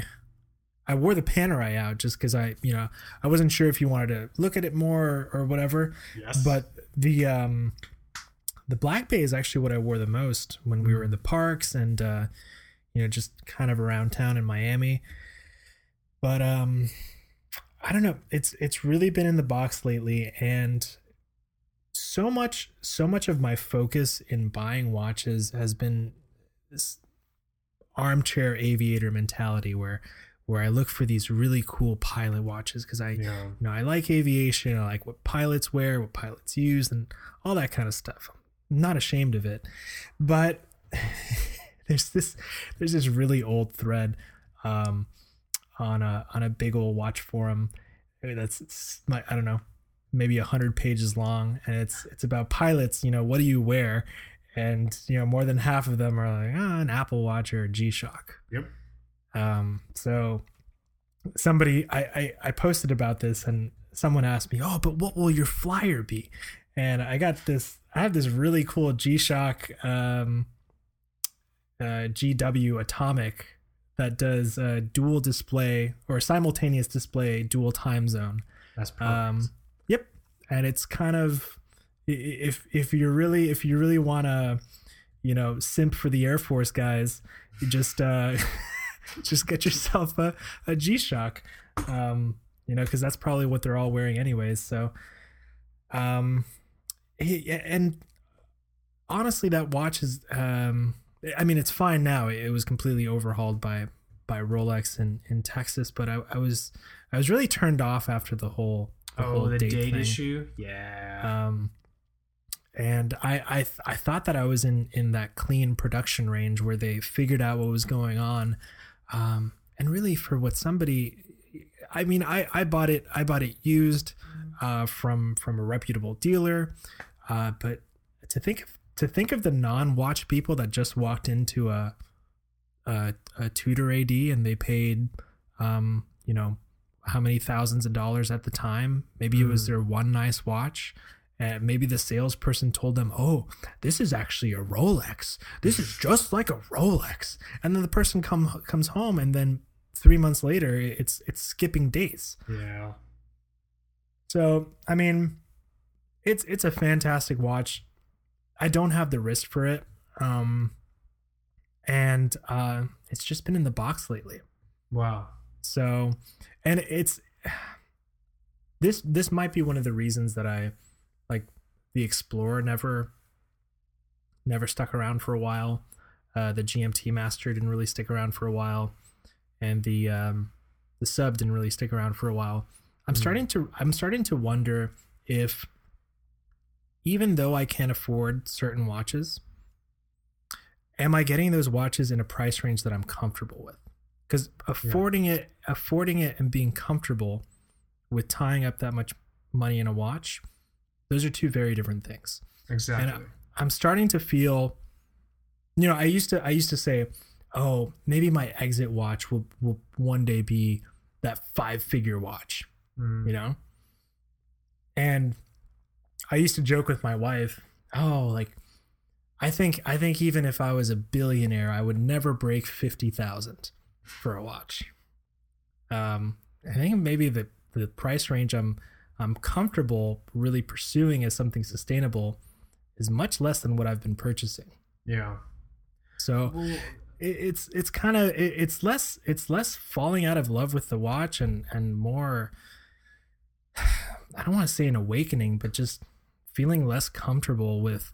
S1: i wore the panerai out just because i you know i wasn't sure if you wanted to look at it more or, or whatever.
S2: Yes,
S1: but the um the black bay is actually what i wore the most when we were in the parks and uh you know just kind of around town in miami. But um i don't know. It's it's really been in the box lately and so much so much of my focus in buying watches has been this armchair aviator mentality where where I look for these really cool pilot watches because I
S2: yeah.
S1: you know, I like aviation. I like what pilots wear, what pilots use, and all that kind of stuff. I'm not ashamed of it, but there's this there's this really old thread um, on a on a big old watch forum that's it's like I don't know maybe a hundred pages long, and it's it's about pilots. You know, what do you wear? And you know, more than half of them are like ah, an Apple Watch or a G Shock.
S2: Yep.
S1: Um, so somebody I, I I posted about this and someone asked me, "Oh, but what will your flyer be?" And I got this I have this really cool G-Shock um uh GW Atomic that does a dual display or simultaneous display dual time zone.
S2: That's perfect.
S1: Um, yep, and it's kind of if if you're really if you really want to, you know, simp for the Air Force guys, you just uh, just get yourself a a G Shock, um, you know, because that's probably what they're all wearing anyways. So, um, he- and honestly, that watch is, um, I mean, it's fine now. It was completely overhauled by by Rolex in in Texas, but I, I was I was really turned off after the whole the
S2: oh,
S1: whole
S2: the
S1: date,
S2: date issue. Yeah.
S1: Um, and I I th- I thought that I was in in that clean production range where they figured out what was going on, um, and really for what somebody, I mean I I bought it I bought it used, uh, from from a reputable dealer, uh, but to think of to think of the non-watch people that just walked into a a, a Tudor AD and they paid, um, you know, how many thousands of dollars at the time. Maybe it was
S2: Mm.
S1: their one nice watch. And maybe the salesperson told them, "Oh, this is actually a Rolex. This is just like a Rolex." And then the person come comes home, and then three months later, it's it's skipping dates.
S2: yeah.
S1: So I mean, it's it's a fantastic watch. I don't have the wrist for it, um, and uh, it's just been in the box lately.
S2: Wow.
S1: So, and it's this this might be one of the reasons that I like the Explorer never never stuck around for a while. Uh, the GMT Master didn't really stick around for a while, and the um, the sub didn't really stick around for a while. I'm
S2: Hmm.
S1: starting to I'm starting to wonder if even though I can't afford certain watches, am I getting those watches in a price range that I'm comfortable with? Because affording it, affording it, and being comfortable with tying up that much money in a watch, those are two very different things.
S2: Exactly.
S1: And I'm starting to feel, you know, I used to I used to say, oh, maybe my exit watch will will one day be that five figure watch
S2: Mm.
S1: you know and i used to joke with my wife oh like i think i think even if i was a billionaire i would never break 50000 for a watch. Um, I think maybe the the price range I'm I'm comfortable really pursuing as something sustainable is much less than what I've been purchasing.
S2: Yeah.
S1: So
S2: Well,
S1: it, it's it's kind of it, it's less it's less falling out of love with the watch and and more I don't want to say an awakening, but just feeling less comfortable with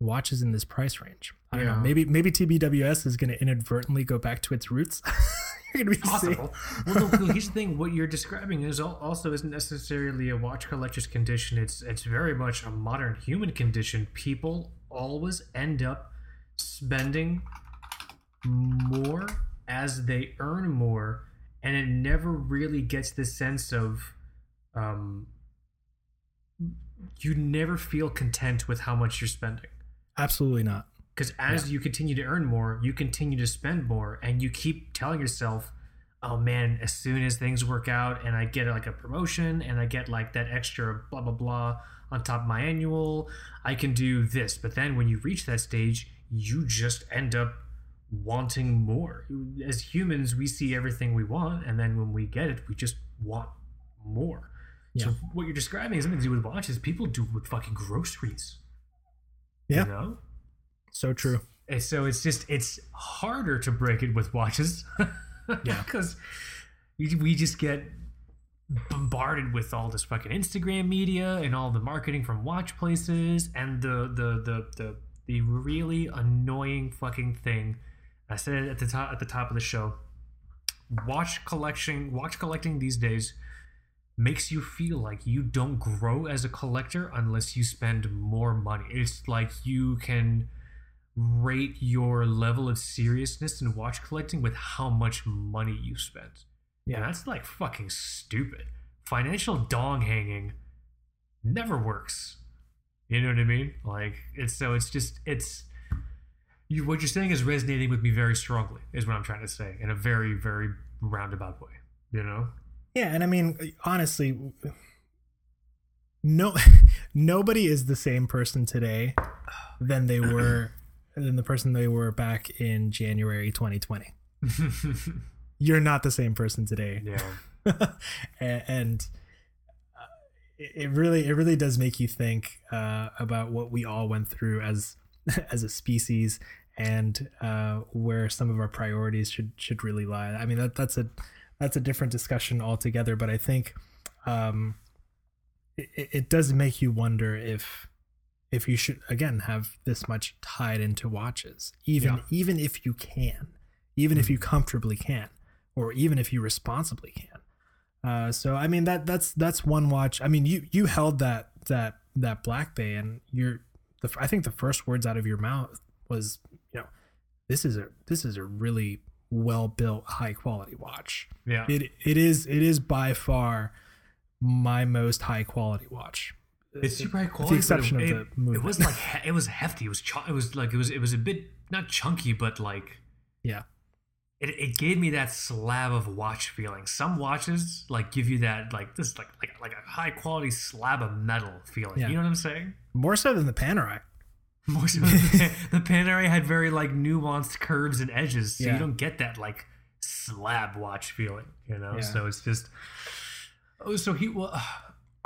S1: watches in this price range. I don't know. Maybe maybe TBWS is going to inadvertently go back to its roots. You're to be
S2: possible. well, no, here's the thing: what you're describing is also isn't necessarily a watch collector's condition. It's it's very much a modern human condition. People always end up spending more as they earn more, and it never really gets the sense of, um, you never feel content with how much you're spending.
S1: Absolutely not.
S2: Because as you continue to earn more, you continue to spend more, and you keep telling yourself, "Oh man, as soon as things work out, and I get like a promotion, and I get like that extra blah blah blah on top of my annual, I can do this." But then when you reach that stage, you just end up wanting more. As humans, we see everything we want, and then when we get it, we just want more. So what you're describing is something to do with watches. People do with fucking groceries.
S1: Yeah.
S2: You know?
S1: So true.
S2: So it's just it's harder to break it with watches.
S1: Yeah.
S2: Because we, we just get bombarded with all this fucking Instagram media and all the marketing from watch places and the the the the, the really annoying fucking thing. I said it at the top at the top of the show. Watch collection watch collecting these days makes you feel like you don't grow as a collector unless you spend more money. It's like you can rate your level of seriousness in watch collecting with how much money you spent. Yeah,
S1: Yeah.
S2: that's like fucking stupid. Financial dong hanging never works. You know what I mean? Like it's so it's just it's you what you're saying is resonating with me very strongly is what I'm trying to say in a very very roundabout way. You know?
S1: Yeah, and I mean, honestly, no, nobody is the same person today than they were than the person they were back in January 2020. You're not the same person today,
S2: yeah.
S1: and, and uh, it it really it really does make you think uh, about what we all went through as as a species and uh, where some of our priorities should should really lie. I mean that that's a that's a different discussion altogether. But I think um, it, it does make you wonder if if you should again have this much tied into watches, even
S2: Yeah.
S1: even if you can, even if you comfortably can, or even if you responsibly can. Uh, so I mean that that's that's one watch. I mean you you held that that that Black Bay and you're the I think the first words out of your mouth was you know this is a this is a really well built high quality watch.
S2: Yeah.
S1: It it is it is by far my most high quality watch.
S2: It's super high quality.
S1: the exception
S2: but
S1: of
S2: it,
S1: the
S2: it, it was like he- it was hefty. It was ch- it was like it was it was a bit not chunky, but like
S1: yeah.
S2: it, it gave me that slab of watch feeling. Some watches like give you that like this like like like a high quality slab of metal feeling.
S1: Yeah.
S2: You know what I'm saying?
S1: More so than the Panerai.
S2: More so the, the Panerai had very like nuanced curves and edges, so
S1: Yeah.
S2: you don't get that like slab watch feeling. You know,
S1: Yeah.
S2: so it's just. Oh, so he well.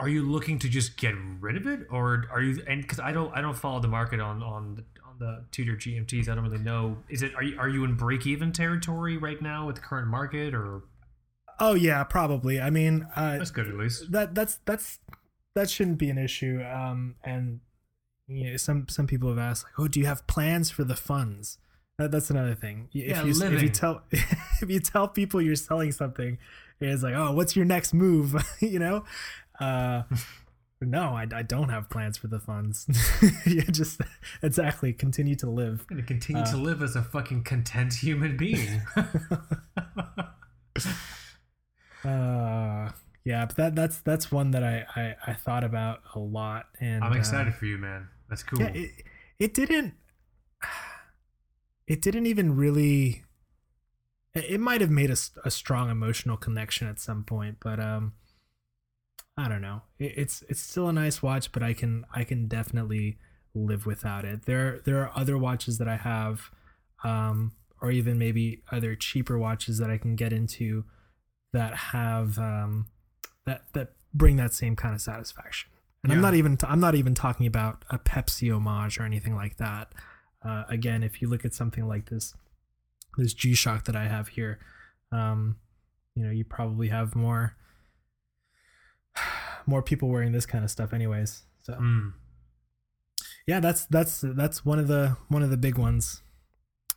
S2: Are you looking to just get rid of it, or are you? And because I don't, I don't follow the market on on the, on the Tudor GMTs. I don't really know. Is it? Are you are you in break even territory right now with the current market, or
S1: Oh yeah, probably. I mean, uh,
S2: that's good at least.
S1: that that's that's that shouldn't be an issue. Um, and you know, some some people have asked like, oh, do you have plans for the funds? That, that's another thing. If
S2: Yeah,
S1: you if you tell if you tell people you're selling something, it's like, oh, what's your next move? you know. Uh, no, I, I don't have plans for the funds. you just exactly continue to live.
S2: I'm gonna continue
S1: Uh,
S2: to live as a fucking content human being.
S1: Uh, yeah, but that that's that's one that I I, I thought about a lot, and
S2: I'm
S1: uh,
S2: excited for you, man. That's cool.
S1: Yeah, it, it didn't. It didn't even really. It might have made a strong emotional connection at some point, but um, I don't know. It, it's it's still a nice watch, but I can I can definitely live without it. There there are other watches that I have, um, or even maybe other cheaper watches that I can get into that have um, that that bring that same kind of satisfaction. And I'm not even t- I'm not even talking about a Pepsi homage or anything like that. Uh, again, if you look at something like this this G Shock that I have here, um, you know, you probably have more more people wearing this kind of stuff, anyways. So
S2: Mm,
S1: yeah, that's that's that's one of the one of the big ones.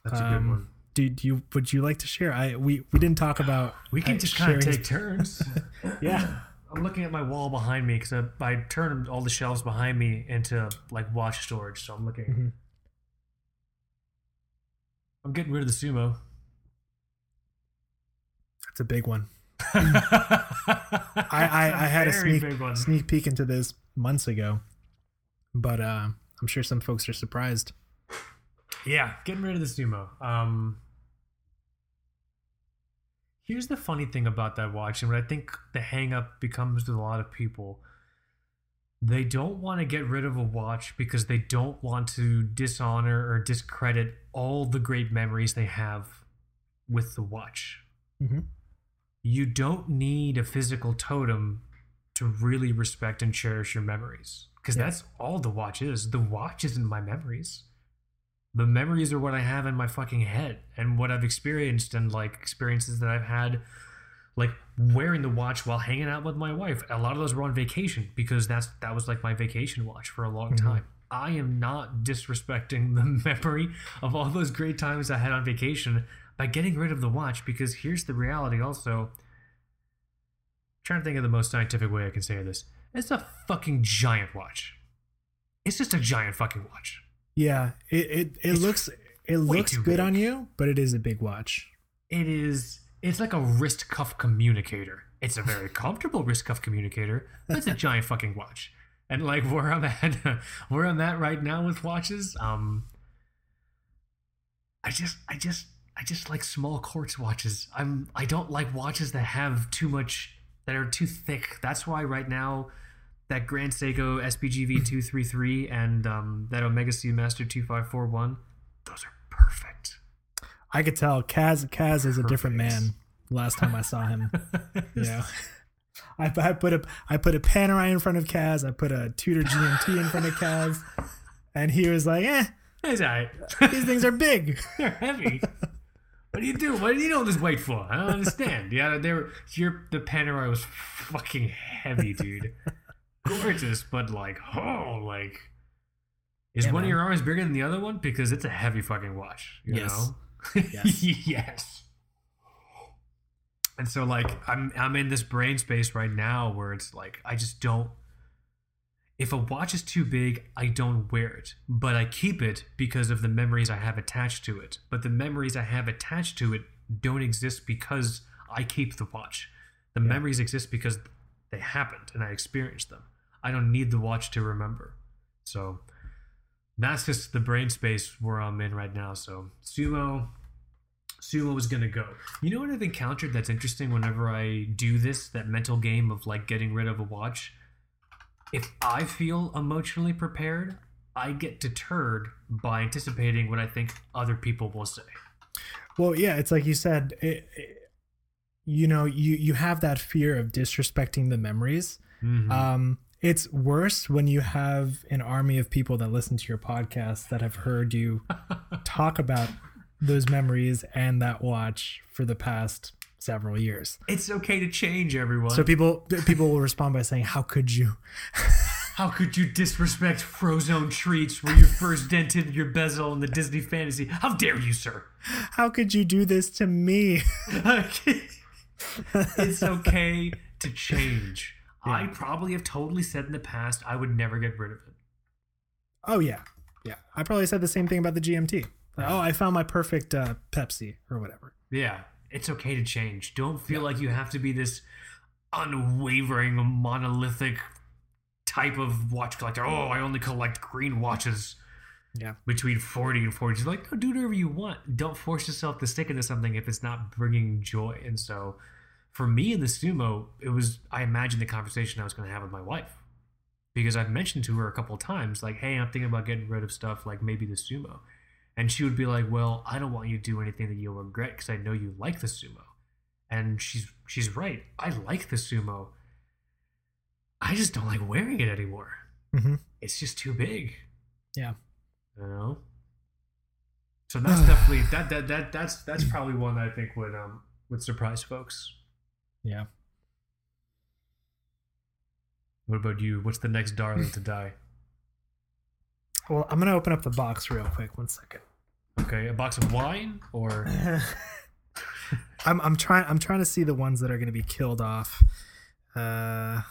S2: that's a
S1: Um,
S2: good one.
S1: Do, do you would you like to share? I we we didn't talk about
S2: We can
S1: uh,
S2: just kind of take turns.
S1: Yeah.
S2: I'm looking at my wall behind me because I, I turned all the shelves behind me into like watch storage. So I'm looking.
S1: Mhm.
S2: I'm getting rid of the sumo.
S1: That's a big one. I, I, I had a sneak sneak peek into this months ago, but uh, I'm sure some folks are surprised.
S2: Yeah, getting rid of the sumo. Um, here's the funny thing about that watch, and what I think the hang up becomes with a lot of people. They don't want to get rid of a watch because they don't want to dishonor or discredit all the great memories they have with the watch.
S1: Mhm.
S2: You don't need a physical totem to really respect and cherish your memories because
S1: Yeah.
S2: that's all the watch is. The watch isn't my memories the memories are what I have in my fucking head and what I've experienced and like experiences that I've had like wearing the watch while hanging out with my wife. A lot of those were on vacation because that's that was like my vacation watch for a long
S1: Mhm.
S2: time. I am not disrespecting the memory of all those great times I had on vacation by getting rid of the watch because here's the reality also. trying to think of the most scientific way I can say this. It's a fucking giant watch. It's just a giant fucking watch.
S1: Yeah, it it, it
S2: It's
S1: looks it looks good
S2: big.
S1: on you, but it is a big watch.
S2: it is it's like a wrist cuff communicator it's a very comfortable wrist cuff communicator but it's a giant fucking watch and like where i'm at where i'm at right now with watches um i just i just i just like small quartz watches i'm i don't like watches that have too much that are too thick that's why right now that grand seiko sbgv 233 and um that omega seamaster 2541 those are perfect
S1: I could tell Kaz Kaz is a different man. Last time I saw him, know. I, I put a I put a Panerai in front of Kaz. I put a Tudor GMT in front of Kaz, and he was like, "Eh,
S2: all right.
S1: these things are big."
S2: They're heavy. What do you do? What do you know this weight for? I don't understand. Yeah, they were. Your the Panerai was fucking heavy, dude. Gorgeous, but like, oh, like, is
S1: Yeah,
S2: one of your arms bigger than the other one? Because it's a heavy fucking watch. You
S1: Yes.
S2: know.
S1: Yes.
S2: yes. And so, like, I'm I'm in this brain space right now where it's like I just don't. If a watch is too big, I don't wear it, but I keep it because of the memories I have attached to it. But the memories I have attached to it don't exist because I keep the watch. The
S1: Yeah.
S2: memories exist because they happened and I experienced them. I don't need the watch to remember. So that's just the brain space where I'm in right now. So sumo, sumo is gonna go. You know what I've encountered that's interesting whenever I do this, that mental game of like getting rid of a watch. If I feel emotionally prepared, I get deterred by anticipating what I think other people will say.
S1: Well, yeah, it's like you said. It, it- you know, you you have that fear of disrespecting the memories.
S2: Mhm.
S1: Um, it's worse when you have an army of people that listen to your podcast that have heard you talk about those memories and that watch for the past several years.
S2: it's okay to change, everyone.
S1: So people people will respond by saying, "How could you?"
S2: How could you disrespect Frozone treats where you first dented your bezel in the Disney fantasy? How dare you, sir?
S1: How could you do this to me?
S2: it's okay to change. I probably have totally said in the past I would never get rid of it.
S1: Oh yeah, yeah. I probably said the same thing about the GMT. Like, oh, I found my perfect uh, Pepsi or whatever.
S2: Yeah, it's okay to change. Don't feel like you have to be this unwavering, monolithic type of watch collector. Oh, I only collect green watches.
S1: Yeah.
S2: Between 40 and 40. Just like, no, do whatever you want. Don't force yourself to stick into something if it's not bringing joy. And so for me in the sumo, it was, I imagined the conversation I was going to have with my wife. Because I've mentioned to her a couple of times, like, hey, I'm thinking about getting rid of stuff like maybe the sumo. And she would be like, "Well, I don't want you to do anything that you'll regret because I know you like the sumo." And she's she's right. I like the sumo. I just don't like wearing it anymore.
S1: hmm
S2: It's just too big.
S1: Yeah.
S2: You know. So that's definitely that that that that's that's probably one that I think would um would surprise folks.
S1: Yeah.
S2: What about you? What's the next darling to die?
S1: Well, I'm gonna open up the box real quick. One second.
S2: Okay, a box of wine or
S1: I'm I'm trying I'm trying to see the ones that are going to be killed off. Uh,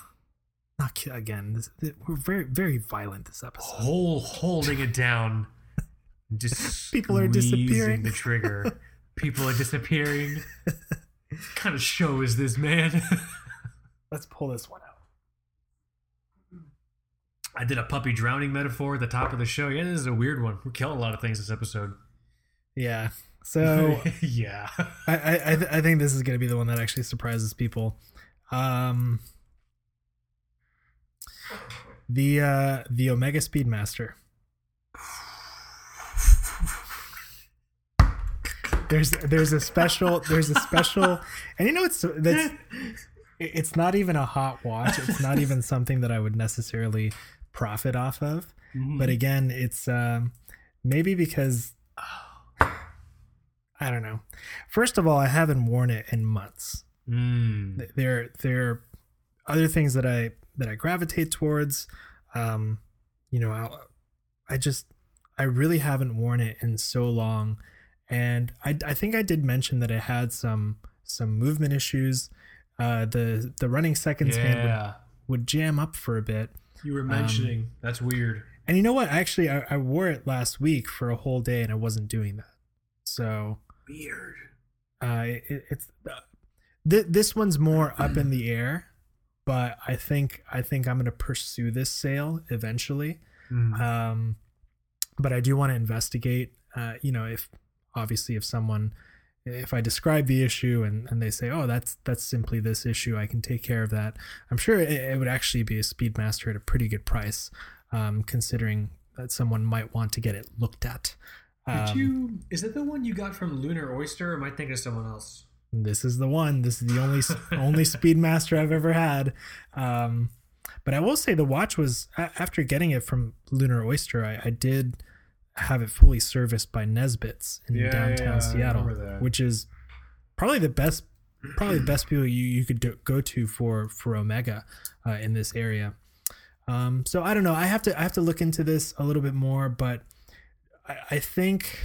S1: not ki- again. This, th- we're very very violent this episode.
S2: whole holding it down. Just
S1: People are disappearing.
S2: The trigger. People are disappearing. what kind of show is this, man?
S1: Let's pull this one out.
S2: I did a puppy drowning metaphor at the top of the show. Yeah, this is a weird one. We're killing a lot of things this episode.
S1: Yeah. So
S2: yeah.
S1: I I I, th- I think this is going to be the one that actually surprises people. Um, the uh the Omega Speedmaster. There's there's a special there's a special and you know it's that's it's not even a hot watch. It's not even something that I would necessarily profit off of. But again, it's um, maybe because I don't know. First of all, I haven't worn it in months.
S2: Mm.
S1: There there are other things that I that I gravitate towards. Um, you know, I, I just I really haven't worn it in so long, and I I think I did mention that it had some some movement issues. Uh, the the running seconds hand would, would jam up for a bit.
S2: You were mentioning. That's weird.
S1: And you know what? Actually, I, I wore it last week for a whole day, and I wasn't doing that. So
S2: Weird.
S1: uh, it, it's uh, th- this one's more up in the air, but I think I think I'm gonna pursue this sale eventually.
S2: Mm.
S1: Um, but I do want to investigate. Uh, you know, if obviously if someone if I describe the issue and, and they say, oh, that's that's simply this issue, I can take care of that. I'm sure it, it would actually be a Speedmaster at a pretty good price, um, considering that someone might want to get it looked at.
S2: Did
S1: Um,
S2: you? Is that the one you got from Lunar Oyster? Or am I thinking of someone else?
S1: this is the one. This is the only only Speedmaster I've ever had. Um, but I will say the watch was after getting it from Lunar Oyster, I, I did have it fully serviced by Nesbits in
S2: Yeah,
S1: downtown
S2: yeah,
S1: Seattle, which is probably the best probably the best people you, you could do, go to for for Omega uh, in this area. Um, so I don't know. I have to I have to look into this a little bit more, but I, I think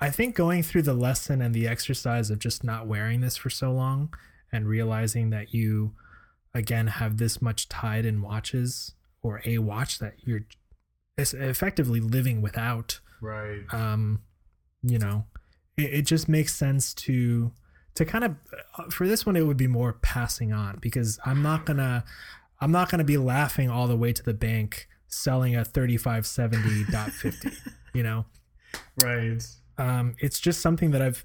S1: I think going through the lesson and the exercise of just not wearing this for so long and realizing that you again have this much tied in watches or a watch that you're effectively living without
S2: Right.
S1: um you know it, it just makes sense to to kind of uh, for this one it would be more passing on because i'm not gonna i'm not gonna be laughing all the way to the bank selling a 3570.50 you know
S2: Right.
S1: um, it's just something that I've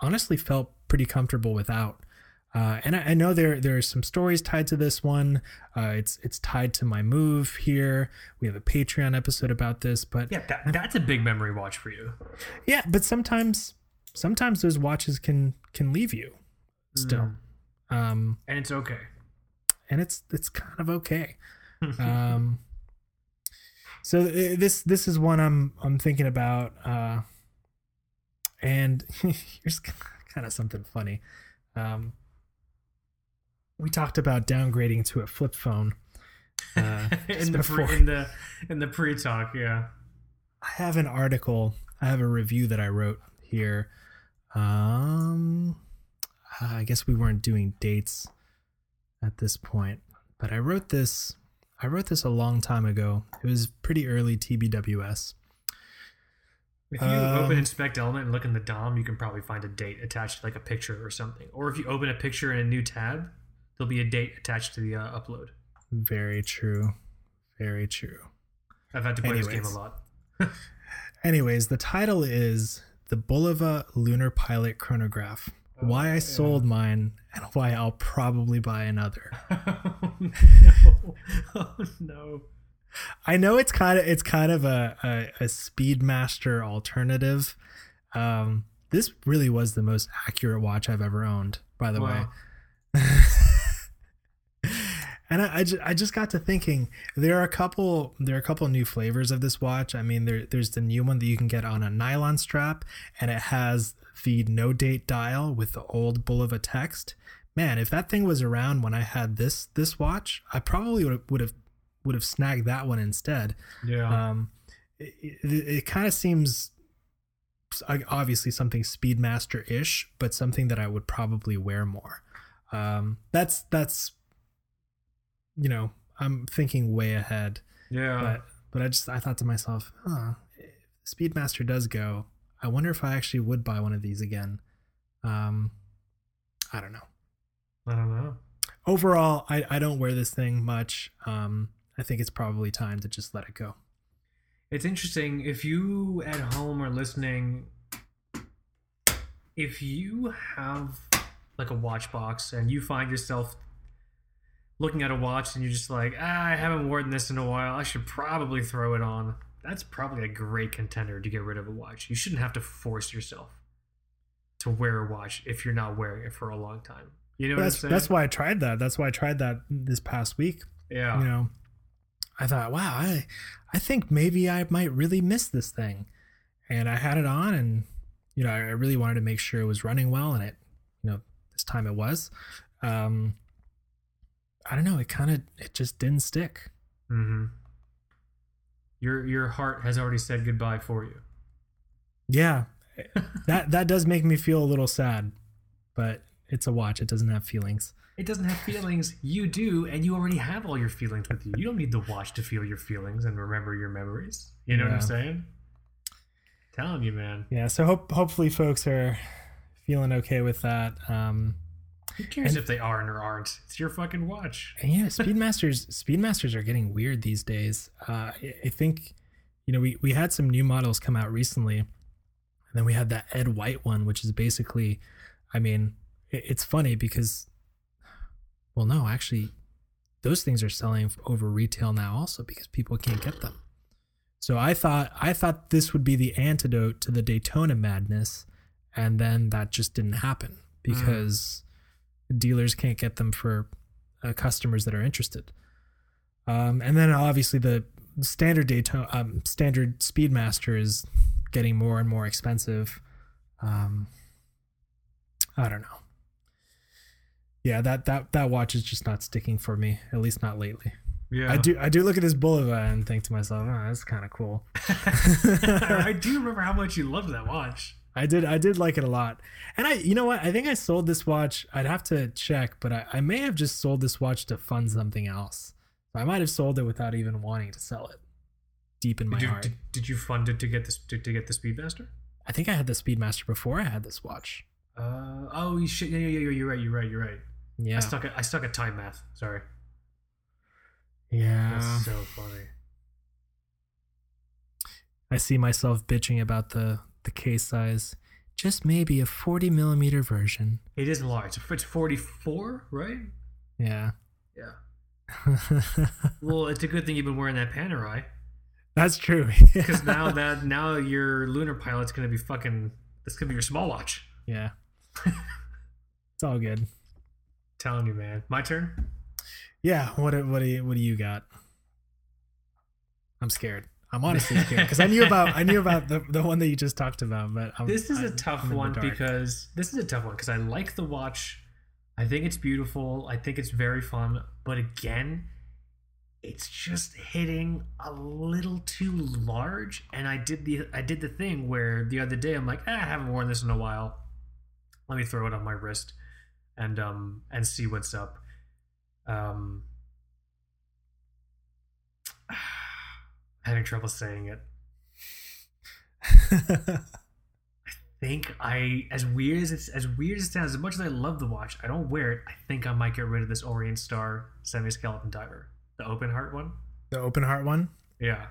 S1: honestly felt pretty comfortable without. Uh, and I, I know there there are some stories tied to this one. Uh, it's it's tied to my move here. We have a Patreon episode about this, but
S2: Yeah, that, that's a big memory watch for you.
S1: yeah, but sometimes sometimes those watches can can leave you still, um,
S2: And it's okay.
S1: and it's it's kind of okay. um, so uh, this this is one I'm I'm thinking about, uh, and here's kind of something funny. Um, we talked about downgrading to a flip phone. Uh,
S2: in the
S1: before.
S2: pre, in the in the pre talk, yeah.
S1: I have an article. I have a review that I wrote here. Um, I guess we weren't doing dates at this point, but I wrote this. I wrote this a long time ago. It was pretty early TBWS.
S2: If you
S1: Um,
S2: open Inspect Element and look in the DOM, you can probably find a date attached to like a picture or something. Or if you open a picture in a new tab, there'll be a date attached to the uh, upload.
S1: Very true. Very true.
S2: I've had to play this game a
S1: Anyways.
S2: lot.
S1: Anyways, the title is The Bulova Lunar Pilot Chronograph. Why I
S2: yeah.
S1: sold mine and why I'll probably buy another.
S2: oh no! Oh no!
S1: I know it's kind of it's kind of a a, a Speedmaster alternative. Um, this really was the most accurate watch I've ever owned. By the
S2: Wow.
S1: way. And I, I, ju- I just got to thinking there are a couple there are a couple new flavors of this watch. I mean there there's the new one that you can get on a nylon strap and it has the no date dial with the old Bulova text. Man, if that thing was around when I had this this watch, I probably would would have would have snagged that one instead.
S2: Yeah.
S1: Um, it, it, it kind of seems obviously something Speedmaster ish, but something that I would probably wear more. Um, that's that's you know I'm thinking way ahead,
S2: yeah.
S1: but but I just I thought to myself, huh, if Speedmaster does go, I wonder if I actually would buy one of these again. Um, I don't know.
S2: I don't know.
S1: Overall, I I don't wear this thing much. Um, I think it's probably time to just let it go.
S2: It's interesting if you at home are listening. If you have like a watch box and you find yourself looking at a watch and you're just like, ah, I haven't worn this in a while. I should probably throw it on. That's probably a great contender to get rid of a watch. You shouldn't have to force yourself to wear a watch if you're not wearing it for a long time. You know what
S1: that's
S2: I'm saying?
S1: that's why I tried that. That's why I tried that this past week.
S2: yeah.
S1: You know, I thought, wow, I I think maybe I might really miss this thing, and I had it on, and you know, I I really wanted to make sure it was running well, and it, you know, this time it was. Um, I don't know. It kind of it just didn't stick.
S2: hmm Your your heart has already said goodbye for you.
S1: Yeah, that that does make me feel a little sad, but it's a watch. It doesn't have feelings.
S2: It doesn't have feelings. You do, and you already have all your feelings with you. You don't need the watch to feel your feelings and remember your memories. You know what I'm
S1: Yeah.
S2: saying? Telling you, man.
S1: Yeah. So hope hopefully folks are feeling okay with that. Um,
S2: Who cares
S1: And-
S2: if they are and or aren't? It's your fucking watch.
S1: And yeah, Speedmasters Speedmasters are getting weird these days. Uh, I I think, you know, we we had some new models come out recently, and then we had that Ed White one, which is basically, I mean, it, it's funny because, well, no, actually, those things are selling over retail now also because people can't get them. So I thought I thought this would be the antidote to the Daytona madness, and then that just didn't happen because dealers can't get them for uh, customers that are interested. Um, and then obviously the standard Daytona, um, standard Speedmaster is getting more and more expensive. Um, I don't know. Yeah, that that that watch is just not sticking for me, at least not lately.
S2: Yeah.
S1: I do I do look at this Bulova and think to myself, oh, that's kind of cool.
S2: I do remember how much you loved that watch.
S1: I did I did like it a lot. And I you know what? I think I sold this watch. I'd have to check, but I, I may have just sold this watch to fund something else. I might have sold it without even wanting to sell it. Deep in my
S2: Did you,
S1: heart.
S2: did, did you fund it to get this to, to get the Speedmaster?
S1: I think I had the Speedmaster before I had this watch.
S2: Uh, oh, you shit. Yeah, yeah, yeah. You're right. You're right. You're right.
S1: Yeah.
S2: I stuck. At, I stuck at time math. Sorry.
S1: yeah.
S2: That's so funny.
S1: I see myself bitching about the the case size. Just maybe a 40 millimeter version.
S2: It is large. It's 44, right?
S1: Yeah.
S2: Yeah. Well, it's a good thing you've been wearing that Panerai.
S1: That's true.
S2: Because now that now your lunar pilot's gonna be fucking. This could be your small watch.
S1: yeah. it's all good.
S2: telling you, man. My turn.
S1: Yeah, what what do you what do you got? I'm scared. I'm honestly scared because I knew about I knew about the, the one that you just talked about, but I'm,
S2: This is a
S1: I'm-
S2: tough
S1: I'm in the
S2: one because this is a tough one because I like the watch. I think it's beautiful. I think it's very fun. But again, it's just hitting a little too large. And I did the I did the thing where the other day I'm like, ah, I haven't worn this in a while. Let me throw it on my wrist and um and see what's up. Um having trouble saying it. I think I as weird as it's as weird as it sounds, as much as I love the watch, I don't wear it. I think I might get rid of this Orient Star semi skeleton diver. The open heart one.
S1: the open heart one.
S2: Yeah.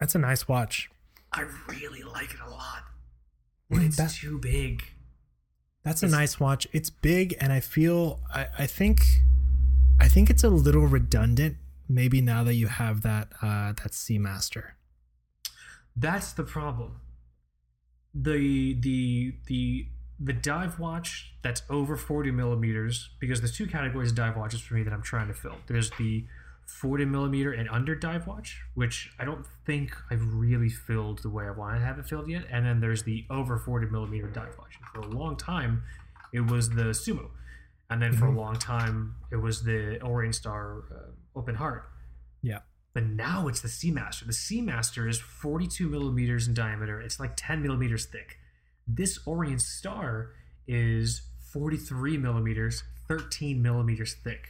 S1: That's a nice watch.
S2: I really like it a lot. But it's
S1: That-
S2: too big.
S1: That's a nice watch. It's big, and I feel I, I think I think it's a little redundant. Maybe now that you have that uh, that Seamaster.
S2: That's the problem. The the the the dive watch that's over 40 millimeters because there's two categories of dive watches for me that I'm trying to fill. There's the 40 millimeter and under dive watch, which I don't think I've really filled the way I want to have it filled yet. And then there's the over 40 millimeter dive watch. And for a long time, it was the Sumo, and then for a
S1: Mhm.
S2: long time it was the Orient Star uh, Open Heart.
S1: Yeah.
S2: But now it's the Seamaster. The Seamaster is 42 millimeters in diameter. It's like 10 millimeters thick. This Orient Star is 43 millimeters, 13 millimeters thick.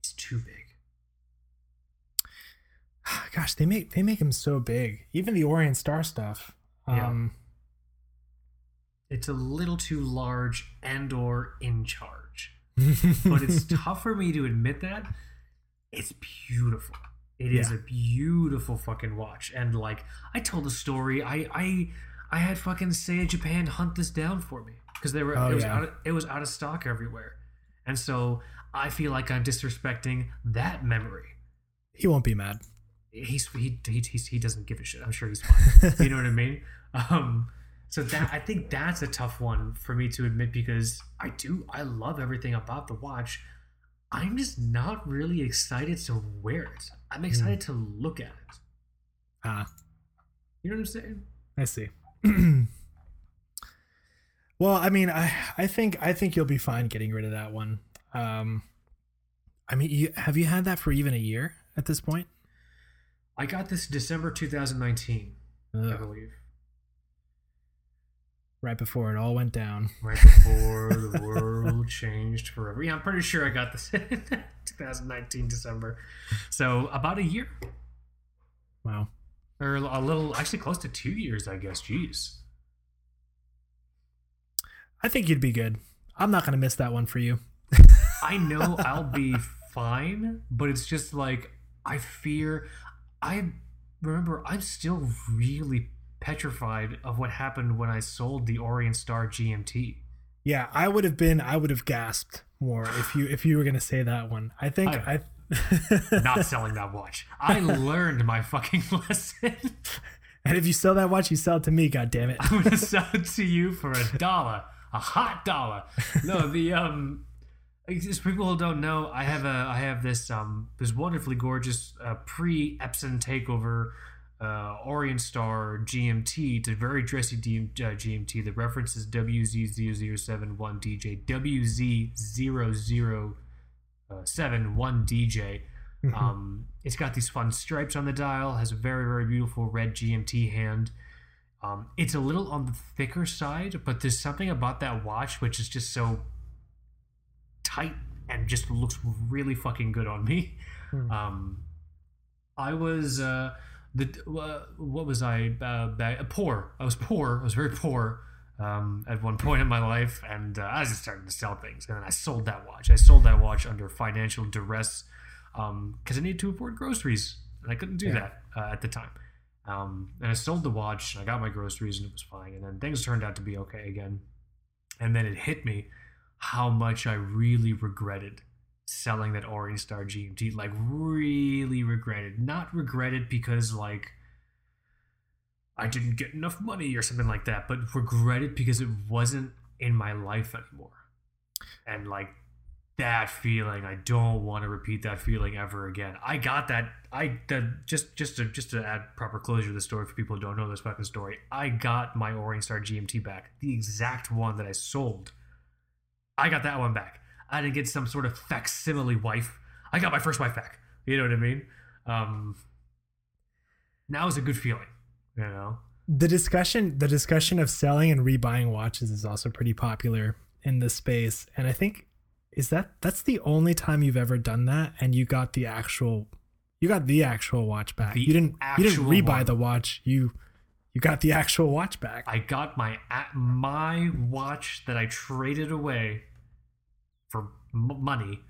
S2: It's too big.
S1: Gosh, they make they make them so big. Even the Orient Star stuff.
S2: Yeah.
S1: Um,
S2: It's a little too large and or in charge. But it's tough for me to admit that. It's beautiful. It is
S1: Yeah.
S2: a beautiful fucking watch. And like I told the story, I I I had fucking Seiya Japan hunt this down for me because they were
S1: Oh,
S2: it was
S1: yeah.
S2: out of, it was out of stock everywhere. And so I feel like I'm disrespecting that memory.
S1: he won't be mad.
S2: He's he he he's, he doesn't give a shit. I'm sure he's fine. you know what I mean? Um, so that I think that's a tough one for me to admit because I do I love everything about the watch. I'm just not really excited to wear it. I'm excited to look at it.
S1: Ah,
S2: You know what I'm saying?
S1: I see. well, I mean, I I think I think you'll be fine getting rid of that one. Um, I mean, you have you had that for even a year at this point?
S2: I got this December 2019, I believe,
S1: right before it all went down.
S2: right before the world changed forever. Yeah, I'm pretty sure I got this in 2019 December. So about a year.
S1: Wow.
S2: or a little actually close to two years i guess jeez
S1: I think you'd be good. I'm not gonna miss that one for you.
S2: i know i'll be fine but it's just like i fear i remember i'm still really petrified of what happened when i sold the orient star gmt
S1: Yeah, I would have been. I would have gasped more if you if you were gonna say that one. I think
S2: I-
S1: I.
S2: not selling that watch i learned my fucking lesson
S1: and if you sell that watch, you sell it to me. God damn it.
S2: i'm gonna sell it to you for a dollar a hot dollar no the um just people who don't know i have a i have this um this wonderfully gorgeous uh, pre epson takeover uh orient star gmt it's a very dressy DM, uh, gmt the reference is wz0071 dj wz0071 dj um, it's got these fun stripes on the dial. Has a very very beautiful red GMT hand. Um, it's a little on the thicker side, but there's something about that watch which is just so tight and just looks really fucking good on me.
S1: Hmm.
S2: Um, I was uh, the uh, what was I uh, ba- poor? I was poor. I was very poor um, at one point in my life, and uh, I was just starting to sell things, and then I sold that watch. I sold that watch under financial duress because I needed to afford groceries, and I couldn't do
S1: Yeah.
S2: that uh, at the time. Um, and I sold the watch, and I got my groceries, and it was fine. And then things turned out to be okay again. And then it hit me how much I really regretted selling that Orient Star GMT. Like, really regretted. Not regretted because, like, I didn't get enough money or something like that, but regretted because it wasn't in my life anymore. And, like, that feeling i don't want to repeat that feeling ever again i got that i that just just to just to add proper closure to the story for people who don't know this fucking story i got my orient star gmt back the exact one that i sold i got that one back i didn't get some sort of facsimile wife. I got my first wife back. You know what i mean? Um now is a good feeling you know?
S1: The discussion the discussion of selling and rebuying watches is also pretty popular in this space. And i think is that that's the only time you've ever done that and you got the actual you got the actual watch back.
S2: The
S1: you didn't you didn't rebuy
S2: one.
S1: the watch. You you got the actual watch back.
S2: I got my my watch that I traded away for m- money.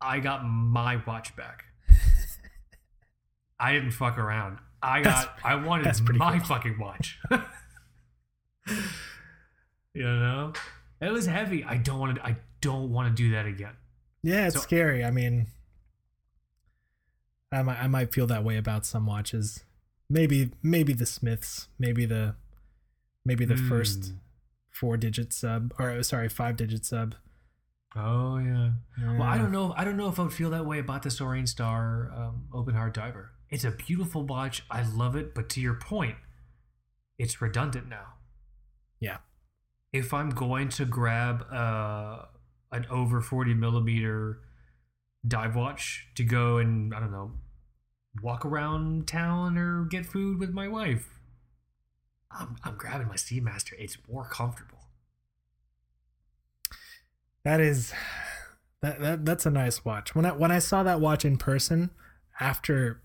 S2: I got my watch back. I didn't fuck around. I
S1: That's-
S2: got. I wanted
S1: that's
S2: my
S1: cool.
S2: fucking watch. you know, it was heavy. I don't want to. I don't want to do that again.
S1: yeah it's
S2: So-
S1: scary i mean I might I might feel that way about some watches. Maybe maybe the Smiths, maybe the maybe the first
S2: Hmm.
S1: four digit sub or sorry five digit sub.
S2: Oh yeah. Well, I don't know. I don't know if I would feel that way about this Orient Star um, Open Heart Diver. It's a beautiful watch. I love it. But to your point, it's redundant now.
S1: Yeah.
S2: If I'm going to grab uh, an over 40 millimeter dive watch to go and I don't know, walk around town or get food with my wife, I'm, I'm grabbing my Seamaster. It's more comfortable.
S1: That is that, that that's a nice watch. When I when I saw that watch in person after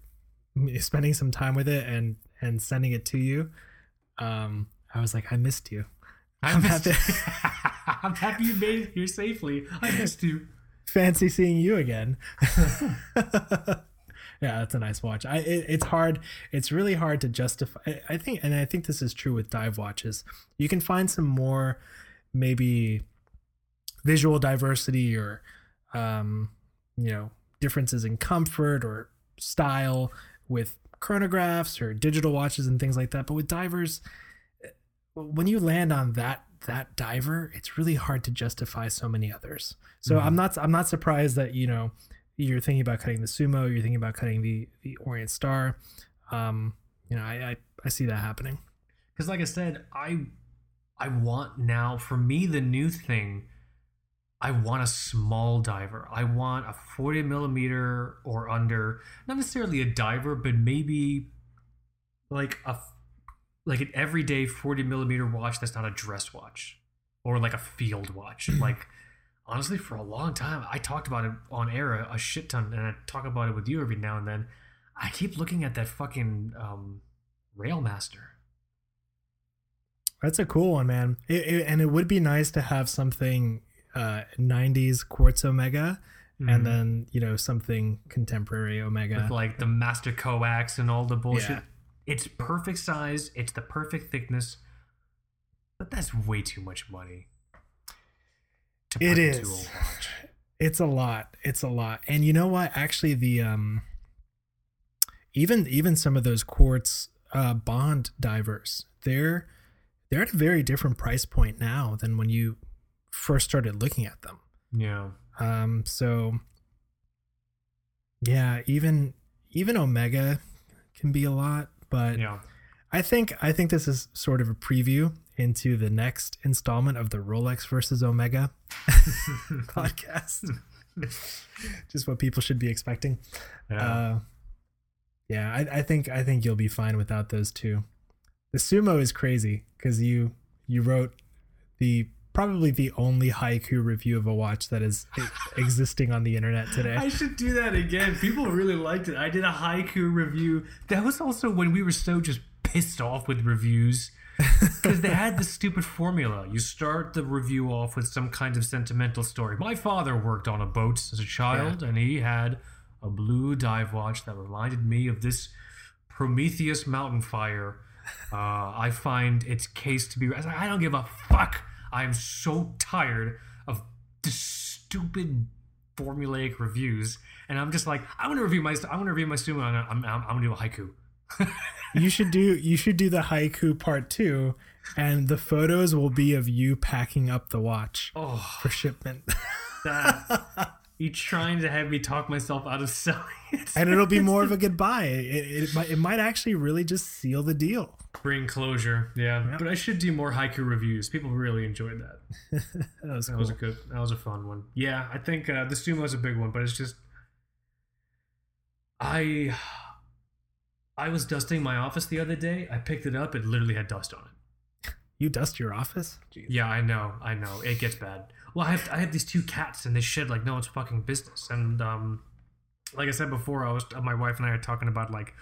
S1: me spending some time with it and and sending it to you, um, I was like, I missed you.
S2: I'm
S1: I'm
S2: happy. I'm happy you made it here safely. I missed you.
S1: Fancy seeing you again. yeah, that's a nice watch. I it, it's hard. It's really hard to justify. I- I think, and I think this is true with dive watches. You can find some more, maybe, visual diversity or, um, you know, differences in comfort or style with chronographs or digital watches and things like that. But with divers, when you land on that that diver, it's really hard to justify so many others. So
S2: Mhm.
S1: I'm not I'm not surprised that you know you're thinking about cutting the sumo, you're thinking about cutting the the Orient Star. Um, you know, I I, I see that happening.
S2: Because, like I said, I I want now for me the new thing. I want a small diver. I want a 40 millimeter or under, not necessarily a diver, but maybe like a like an everyday 40 millimeter watch that's not a dress watch or like a field watch. like honestly, for a long time, I talked about it on air a, shit ton, and I talk about it with you every now and then. I keep looking at that fucking um, Railmaster.
S1: That's a cool one, man. It, it, and it would be nice to have something uh 90s quartz omega
S2: Mhm.
S1: and then, you know, something contemporary omega.
S2: with like the master coax and all the bullshit.
S1: Yeah.
S2: It's perfect size. It's the perfect thickness, but that's way too much money. To
S1: It is.
S2: a.
S1: It's a lot. It's a lot. And you know what? Actually, the um, even even some of those quartz uh, bond divers, they're they're at a very different price point now than when you first started looking at them.
S2: Yeah.
S1: Um, so yeah, even even Omega can be a lot, but
S2: Yeah.
S1: I think I think this is sort of a preview into the next installment of the Rolex versus Omega podcast. Just what people should be expecting.
S2: Yeah.
S1: Uh, yeah, I, I think I think you'll be fine without those two. The sumo is crazy because you you wrote the probably the only haiku review of a watch that is existing on the internet today.
S2: I should do that again. People really liked it. I did a haiku review. That was also when we were so just pissed off with reviews because they had this stupid formula. You start the review off with some kind of sentimental story. My father worked on a boat as a child, and he had a blue dive watch that reminded me of this Prometheus mountain fire. Uh, I find its case to be. I was like, I don't give a fuck. I am so tired of this stupid formulaic reviews, and I'm just like, I want to review my. I want to review my sumo. And I'm, I'm, I'm gonna do a haiku.
S1: you should do you should do the haiku part two, and the photos will be of you packing up the watch
S2: Oh,
S1: for shipment.
S2: that you trying to have me talk myself out of selling it.
S1: and it'll be more of a goodbye. It, it, might, it might actually really just seal the deal.
S2: bring closure. Yeah,
S1: Yep.
S2: but I should do more haiku reviews. People really enjoyed that.
S1: That was
S2: That
S1: cool.
S2: was a good. That was a fun one. Yeah, I think uh, the sumo is a big one, but it's just I I was dusting my office the other day. I picked it up. It literally had dust on it.
S1: you dust your office? Jeez.
S2: Yeah, I know. I know. It gets bad. Well, I have I have these two cats and they shed like no one's fucking business. And um, like I said before, I was my wife and I are talking about like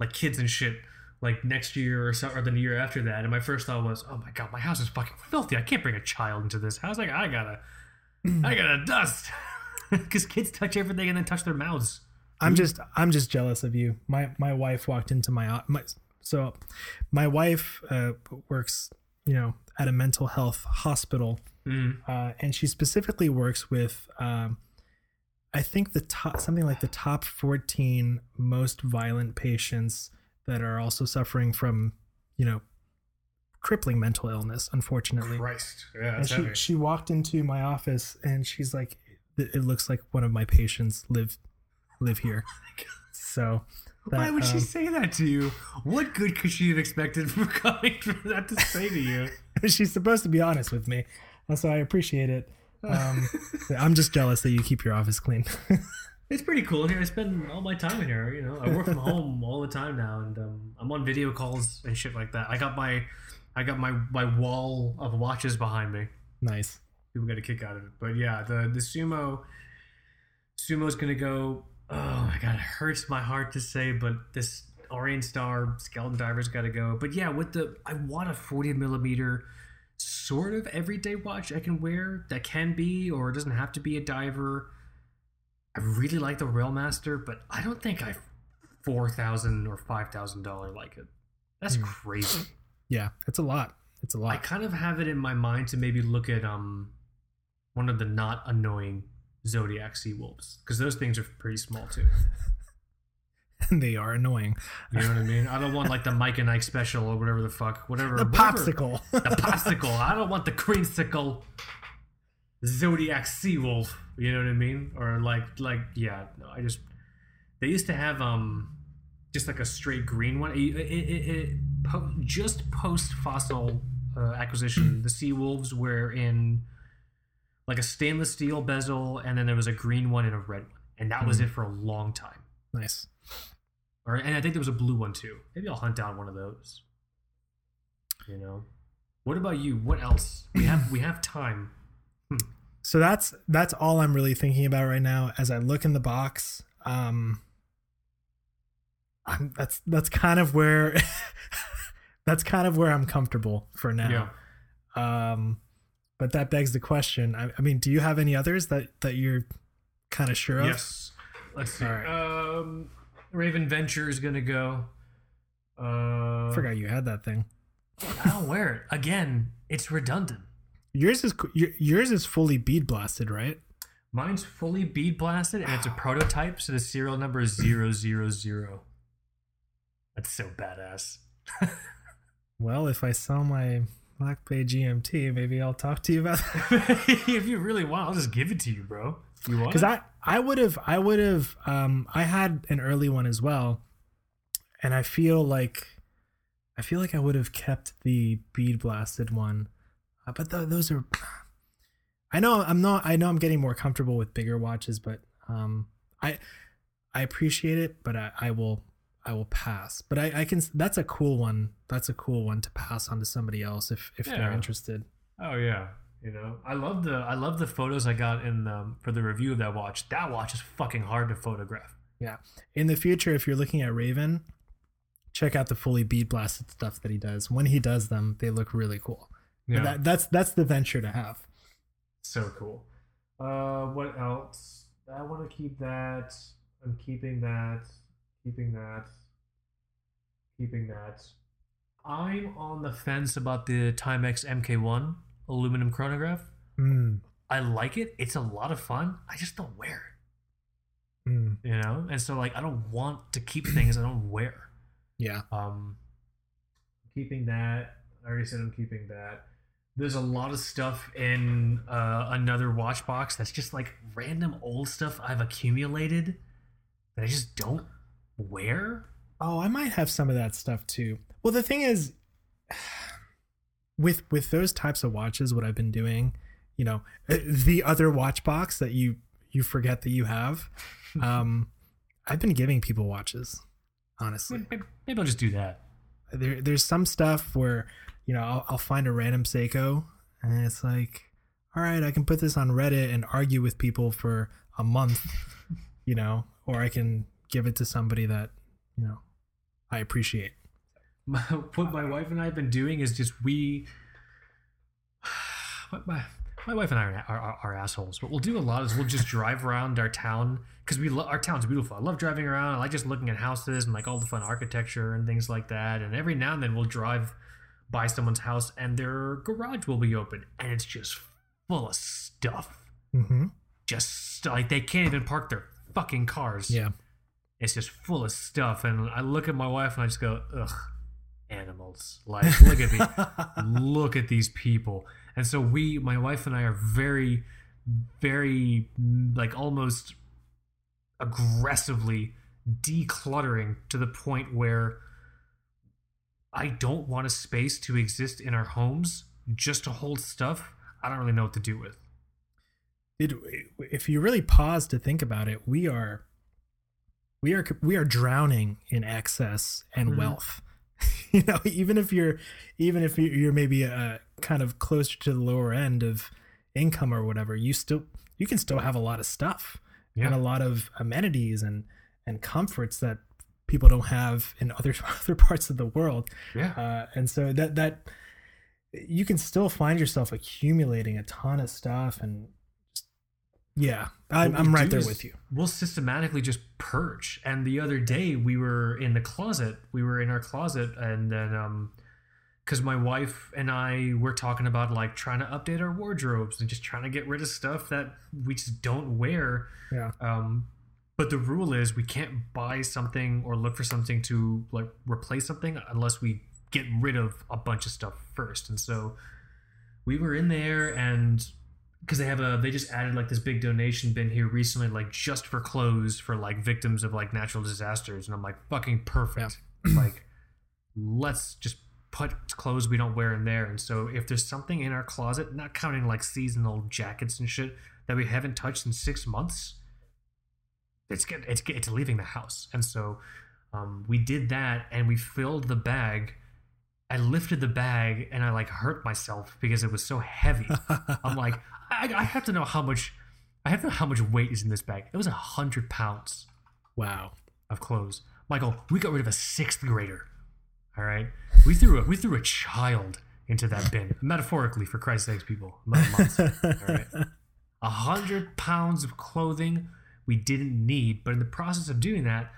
S2: like kids and shit. Like next year or so, or the year after that, and my first thought was, "Oh my god, my house is fucking filthy. I can't bring a child into this house. Like, I gotta, I gotta dust, because kids touch everything and then touch their mouths."
S1: I'm just I'm just jealous of you. My my wife walked into my my so my wife uh, works you know at a mental health hospital
S2: Mm.
S1: uh, and she specifically works with um, I think the top something like the top 14 most violent patients that are also suffering from, you know, crippling mental illness, unfortunately.
S2: Christ. Yeah,
S1: And she,
S2: heavy.
S1: she walked into my office and she's like, "It looks like one of my patients live live here." So,
S2: Why
S1: that,
S2: would she
S1: um,
S2: say that to you? What good could she have expected from coming from that to say to you?
S1: she's supposed to be honest with me, and so I appreciate it. Um, I'm just jealous that you keep your office clean.
S2: It's pretty cool here. I spend all my time in here. You know, I work from home all the time now, and um, I'm on video calls and shit like that. I got my, I got my my wall of watches behind me.
S1: nice.
S2: People get a kick out of it. But yeah, the the sumo, sumo's gonna go. Oh my god, it hurts my heart to say, but this Orient Star skeleton diver's got to go. But yeah, with the I want a 40 millimeter sort of everyday watch I can wear that can be or doesn't have to be a diver. I really like the Railmaster, but I don't think I four thousand or five thousand dollar like it. That's
S1: Hmm.
S2: crazy.
S1: Yeah, it's a lot. It's a lot.
S2: I kind of have it in my mind to maybe look at um one of the not annoying Zodiac Sea Wolves because those things are pretty small too.
S1: And they are annoying.
S2: You know what I mean? I don't want like the Mike and Ike special or whatever the fuck, whatever.
S1: The
S2: whatever-
S1: popsicle.
S2: the popsicle. I don't want the creamsicle. Zodiac Sea Wolf. You know what I mean? Or like like yeah. No, I just they used to have um just like a straight green one. It, it, it, it, po- just post fossil uh, acquisition, the Sea Wolves were in like a stainless steel bezel, and then there was a green one and a red one, and that was
S1: Hmm.
S2: it for a long time.
S1: nice.
S2: Or and I think there was a blue one too. Maybe I'll hunt down one of those. You know. What about you? What else? We have we have time.
S1: So that's that's all I'm really thinking about right now as I look in the box. Um I'm, that's that's kind of where that's kind of where I'm comfortable for now. Yeah. Um but that begs the question. I, I mean, do you have any others that that you're kind of sure of?
S2: Yes. Let's see.
S1: Right.
S2: Um Raven Venture is gonna go. Uh
S1: I forgot you had that thing.
S2: I don't wear it. Again, it's redundant.
S1: Yours is your- yours is fully bead blasted, right?
S2: Mine's fully bead blasted and it's a prototype, so the serial number is zero zero zero. That's so badass.
S1: Well, if I sell my Black Bay GMT, maybe I'll talk to you about that.
S2: if you really want, I'll just give it to you, bro. You want?
S1: because? I I would have I would have um I had an early one as well, and I feel like I feel like I would have kept the bead blasted one, uh, but th- those are. I know I'm not. I know I'm getting more comfortable with bigger watches, but um I I appreciate it, but I, I will I will pass. But I I can that's a cool one. That's a cool one to pass on to somebody else if if they're interested.
S2: Oh yeah, you know, I love the I love the photos I got in um, for the review of that watch. That watch is fucking hard to photograph. Yeah.
S1: In the future, if you're looking at Raven, check out the fully bead blasted stuff that he does. When he does them, they look really cool.
S2: Yeah,
S1: That, that's that's the venture to have.
S2: so cool. Uh, what else? I want to keep that. I'm keeping that. Keeping that. Keeping that. I'm on the fence about the Timex MK1 aluminum chronograph.
S1: Mm,
S2: I like it. It's a lot of fun. I just don't wear it.
S1: mm,
S2: You know, and so like I don't want to keep things I don't wear.
S1: yeah.
S2: Um, keeping that. I already said I'm keeping that. There's a lot of stuff in uh, another watch box that's just like random old stuff I've accumulated that I just don't wear.
S1: Oh, I might have some of that stuff too. Well, the thing is, with with those types of watches, what I've been doing, you know, uh, the other watch box that you you forget that you have, um, I've been giving people watches. Honestly,
S2: Maybe, maybe I'll just do that.
S1: there there's some stuff where you know I'll, I'll find a random Seiko and it's like all right i can put this on reddit and argue with people for a month you know or i can give it to somebody that you know i appreciate
S2: My, what my wife and I have been doing is just we. My my wife and I are, are, are assholes. What we'll do a lot is we'll just drive around our town because we lo- our town's beautiful. I love driving around. I like just looking at houses and like all the fun architecture and things like that. And every now and then we'll drive by someone's house and their garage will be open and it's just full of stuff.
S1: mm-hmm.
S2: just like they can't even park their fucking cars.
S1: Yeah.
S2: It's just full of stuff. And I look at my wife and I just go, ugh, animals. Like, look at me. look at these people. And so we, my wife and I, are very, very, like, almost aggressively decluttering to the point where I don't want a space to exist in our homes just to hold stuff I don't really know what to do with.
S1: It, if you really pause to think about it, we are we are we are drowning in excess and
S2: Mhm.
S1: wealth. you know, even if you're even if you're maybe uh, kind of closer to the lower end of income or whatever, you still you can still have a lot of stuff
S2: Yeah.
S1: and a lot of amenities and and comforts that people don't have in other other parts of the world.
S2: Yeah.
S1: Uh, and so that that you can still find yourself accumulating a ton of stuff and yeah, I'm, I'm right there with you.
S2: We'll systematically just purge. And the other day we were in the closet. We were in our closet, and then um, because my wife and I were talking about like trying to update our wardrobes and just trying to get rid of stuff that we just don't wear.
S1: Yeah.
S2: Um, but the rule is we can't buy something or look for something to like replace something unless we get rid of a bunch of stuff first. And so we were in there and because they have a they just added like this big donation bin here recently like just for clothes for like victims of like natural disasters and i'm like fucking perfect. Like let's just put clothes we don't wear in there and so if there's something in our closet not counting like seasonal jackets and shit that we haven't touched in six months it's get it's it's leaving the house. And so um, we did that and we filled the bag i lifted the bag and i like hurt myself because it was so heavy I'm like, I, I have to know how much, I have to know how much weight is in this bag. It was a hundred pounds
S1: wow.
S2: of clothes. Michael, we got rid of a sixth grader. All right, we threw a we threw a child into that bin, metaphorically, for Christ's sakes, people. I'm not a monster. All right, a hundred pounds of clothing we didn't need, but in the process of doing that,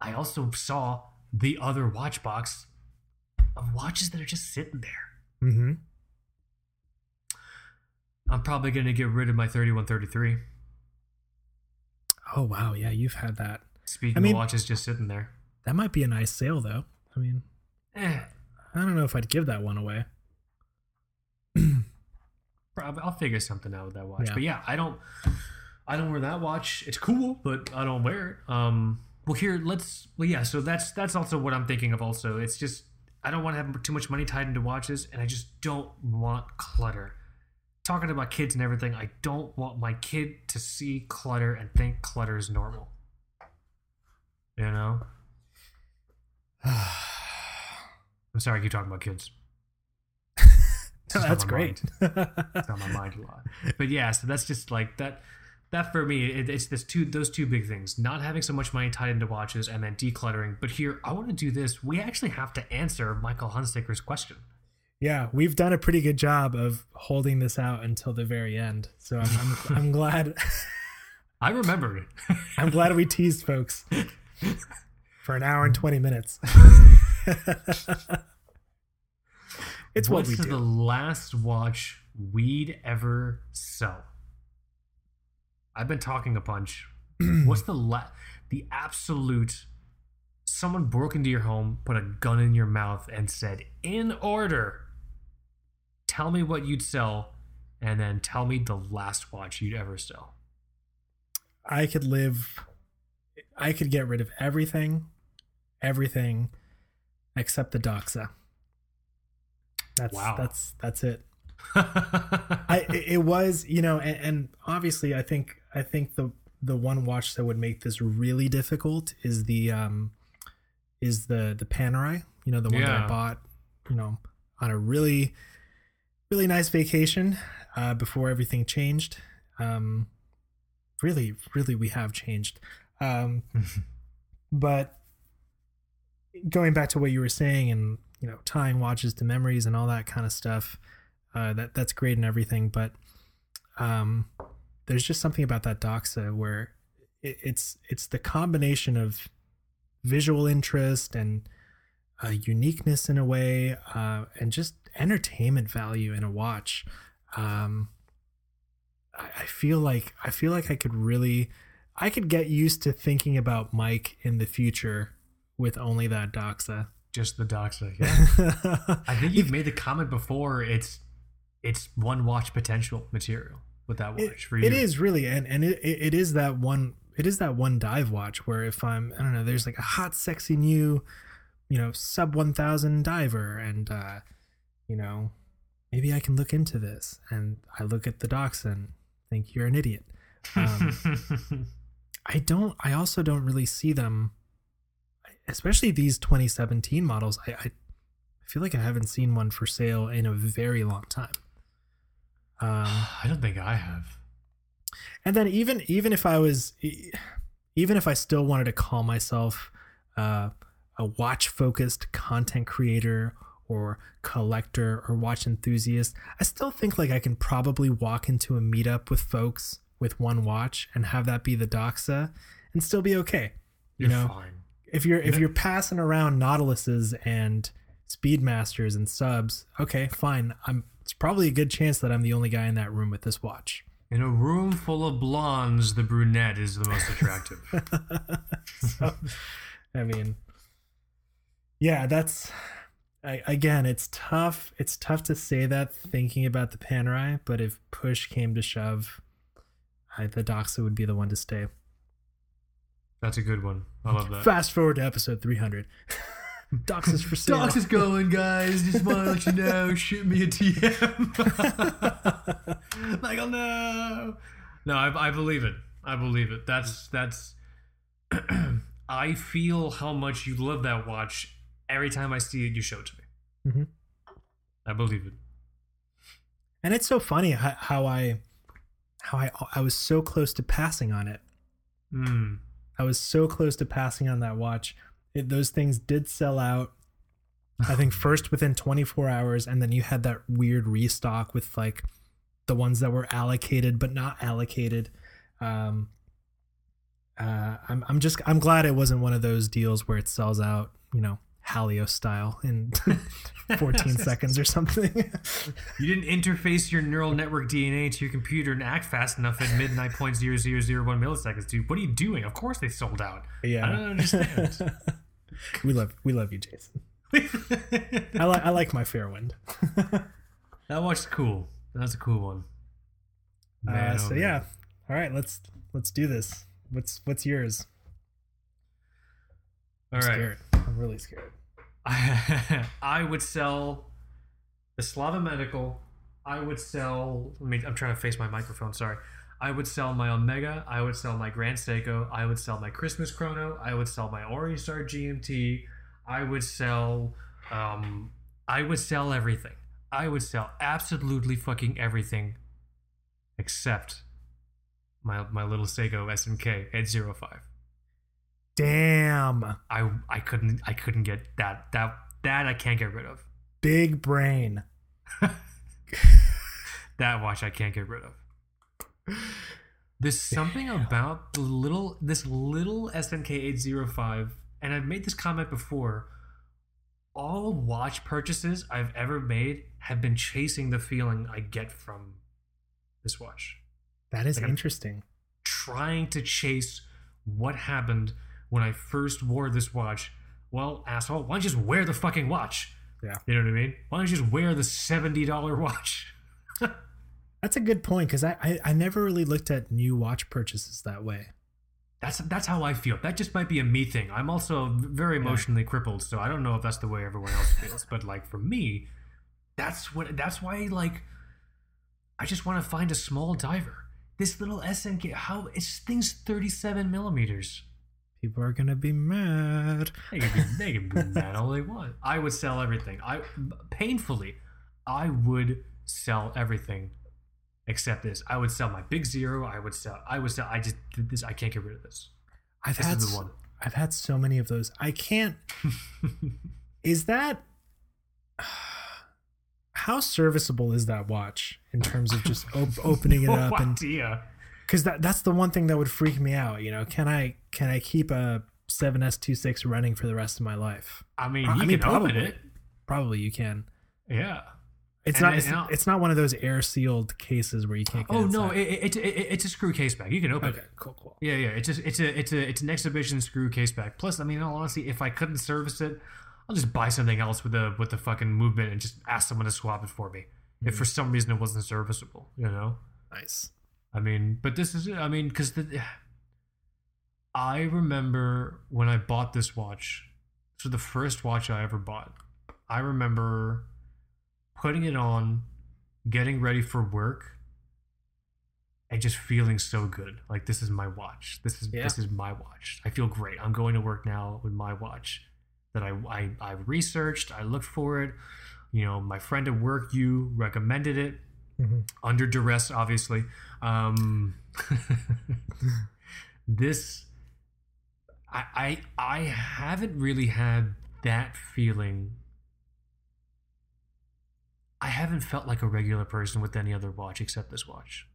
S2: I also saw the other watch box of watches that are just sitting there.
S1: Mm-hmm.
S2: I'm probably gonna get rid of my 3133.
S1: Oh wow, yeah, you've had that.
S2: Speaking
S1: I mean-
S2: of watches just sitting there.
S1: That might be a nice sale though. I mean,
S2: Eh,
S1: I don't know if I'd give that one away.
S2: prob- I'll figure something out with that watch.
S1: Yeah.
S2: But yeah, I don't I don't wear that watch. It's cool, but I don't wear it. Um well here let's well yeah, so that's that's also what I'm thinking of also. It's just I don't want to have too much money tied into watches and I just don't want clutter. Talking about kids and everything, I don't want my kid to see clutter and think clutter is normal. You know? I'm sorry I keep talking about kids. On
S1: That's great.
S2: it's on my mind a lot. But yeah, so that's just like that. That for me, it, it's this two those two big things: not having so much money tied into watches, and then decluttering. But here, I want to do this. We actually have to answer Michael Hunziker's question.
S1: yeah, we've done a pretty good job of holding this out until the very end. So I'm I'm, I'm glad
S2: I remember it.
S1: I'm glad we teased folks for an hour and 20 minutes. it's what
S2: What's
S1: we
S2: the last watch we'd ever sell? I've been talking a bunch. What's the la- the absolute? Someone broke into your home, put a gun in your mouth, and said, "In order, tell me what you'd sell, and then tell me the last watch you'd ever sell."
S1: I could live I could get rid of everything, everything except the Doxa. That's
S2: Wow.
S1: that's that's it. I it it was, you know, and, and obviously I think I think the the one watch that would make this really difficult is the um is the the Panerai, you know, the one that I bought, you know, on a really really nice vacation uh before everything changed. Um really really we have changed. Um but going back to what you were saying and you know tying watches to memories and all that kind of stuff uh, that that's great and everything but um, there's just something about that doxa where it, it's it's the combination of visual interest and uh, uniqueness in a way uh, and just entertainment value in a watch um, I, I feel like I feel like I could really I could get used to thinking about Mike in the future with only that doxa.
S2: Just the Doxa. Yeah. I think you've made the comment before. It's it's one watch potential material with that watch
S1: it,
S2: for you.
S1: it is really and and it, it is that one it is that one dive watch where if i'm i don't know there's like a hot sexy new you know sub 1000 diver and uh you know maybe i can look into this. And i look at the Doxa and think you're an idiot. Um, i don't i also don't really see them especially these 2017 models. I, I i feel like i haven't seen one for sale in a very long time um
S2: I don't think I have.
S1: and then even even if i was even if i still wanted to call myself uh, a watch focused content creator or collector or watch enthusiast i still think like i can probably walk into a meetup with folks with one watch and have that be the doxa and still be okay you
S2: You're
S1: know
S2: fine.
S1: if you're if you're passing around nautiluses and speedmasters and subs okay fine i'm it's probably a good chance that i'm the only guy in that room with this watch
S2: In a room full of blondes, the brunette is the most attractive.
S1: so, I mean, yeah, that's I, again, it's tough. It's tough to say that thinking about the Panerai, but if push came to shove, I, the Doxa would be the one to stay.
S2: That's a good one. I love that.
S1: Fast forward to episode 300. Doxa's for sale.
S2: Doxa is going, guys. Just want to let you know. Shoot me a DM. Michael, no. No, I, I believe it. I believe it. That's that's. I feel how much you love that watch every time I see it. You show it to me.
S1: Mhm.
S2: I believe it.
S1: and it's so funny how, how I how I I was so close to passing on it.
S2: Mm.
S1: I was so close to passing on that watch. It, those things did sell out. I think first within 24 hours, and then you had that weird restock with like the ones that were allocated but not allocated. Um, uh, I'm I'm just I'm glad it wasn't one of those deals where it sells out, you know, Halios style in 14 seconds or something.
S2: You didn't interface your neural network DNA to your computer and act fast enough at midnight point zero zero zero one milliseconds, dude. What are you doing? Of course they sold out.
S1: yeah,
S2: I don't understand.
S1: we love we love you, Jason. I like I like my Fairwind.
S2: That watch's cool. That's a cool one.
S1: Uh, so
S2: oh, man.
S1: yeah, all right, let's let's do this. What's what's yours?
S2: All
S1: I'm
S2: right.
S1: scared. I'm really scared.
S2: I would sell the Slava Medical. I would sell. Let me. I'm trying to face my microphone. Sorry. I would sell my Omega. I would sell my Grand Seiko. I would sell my Christmas Chrono. I would sell my Ori Star GMT. I would sell. Um, I would sell everything. I would sell absolutely fucking everything, except my my little Seiko SNK 805.
S1: Damn,
S2: I I couldn't I couldn't get that that that I can't get rid of.
S1: big brain.
S2: That watch I can't get rid of. There's something about the little this little SNK 805 and I've made this comment before. All watch purchases I've ever made have been chasing the feeling I get from this watch.
S1: That is
S2: Like I'm-
S1: interesting.
S2: Trying to chase what happened when I first wore this watch. Well, asshole, why don't you just wear the fucking watch?
S1: Yeah.
S2: You know what I mean? Why don't you just wear the $70 watch?
S1: That's a good point because I, I I never really looked at new watch purchases that way.
S2: That's that's how I feel. That just might be a me thing. I'm also very emotionally crippled, so I don't know if that's the way everyone else feels. But like for me, that's what that's why like I just want to find a small diver. This little SNK, how this thing's 37 millimeters.
S1: People are gonna be mad.
S2: They can be, they can be mad all they want. I would sell everything. I painfully, I would sell everything except this. I would sell my big zero. I would sell. I would sell. I just did this. I can't get rid of this.
S1: I've
S2: This
S1: had
S2: the one.
S1: I've had so many of those. I can't. is that how serviceable is that watch in terms of just op- opening it
S2: no
S1: up and
S2: idea.
S1: because that that's the one thing that would freak me out. You know, can I can I keep a 7S26 running for the rest of my life?
S2: I mean,
S1: I mean,
S2: can open
S1: probably.
S2: it.
S1: Probably you can.
S2: Yeah.
S1: It's
S2: And
S1: not. It's, it's not one of those air sealed cases where you can't. Get
S2: Oh no, it, it, it, it's a screw case back. You can open
S1: okay,
S2: it.
S1: cool, cool.
S2: Yeah, yeah. It's just it's a it's a it's an exhibition screw case back. Plus, I mean, in all honesty, if I couldn't service it, I'll just buy something else with the with the fucking movement and just ask someone to swap it for me. If for mm-hmm. some reason it wasn't serviceable, you know.
S1: Nice.
S2: I mean, but this is I mean, because the I remember when I bought this watch. So the first watch I ever bought, I remember putting it on, getting ready for work, and just feeling so good. Like this is my watch. This is
S1: Yeah.
S2: this is my watch. I feel great. I'm going to work now with my watch that I I, I researched. I looked for it. You know, my friend at work, you recommended it
S1: Mhm.
S2: under duress, obviously. Um, this, I, I, I haven't really had that feeling. I haven't felt like a regular person with any other watch except this watch.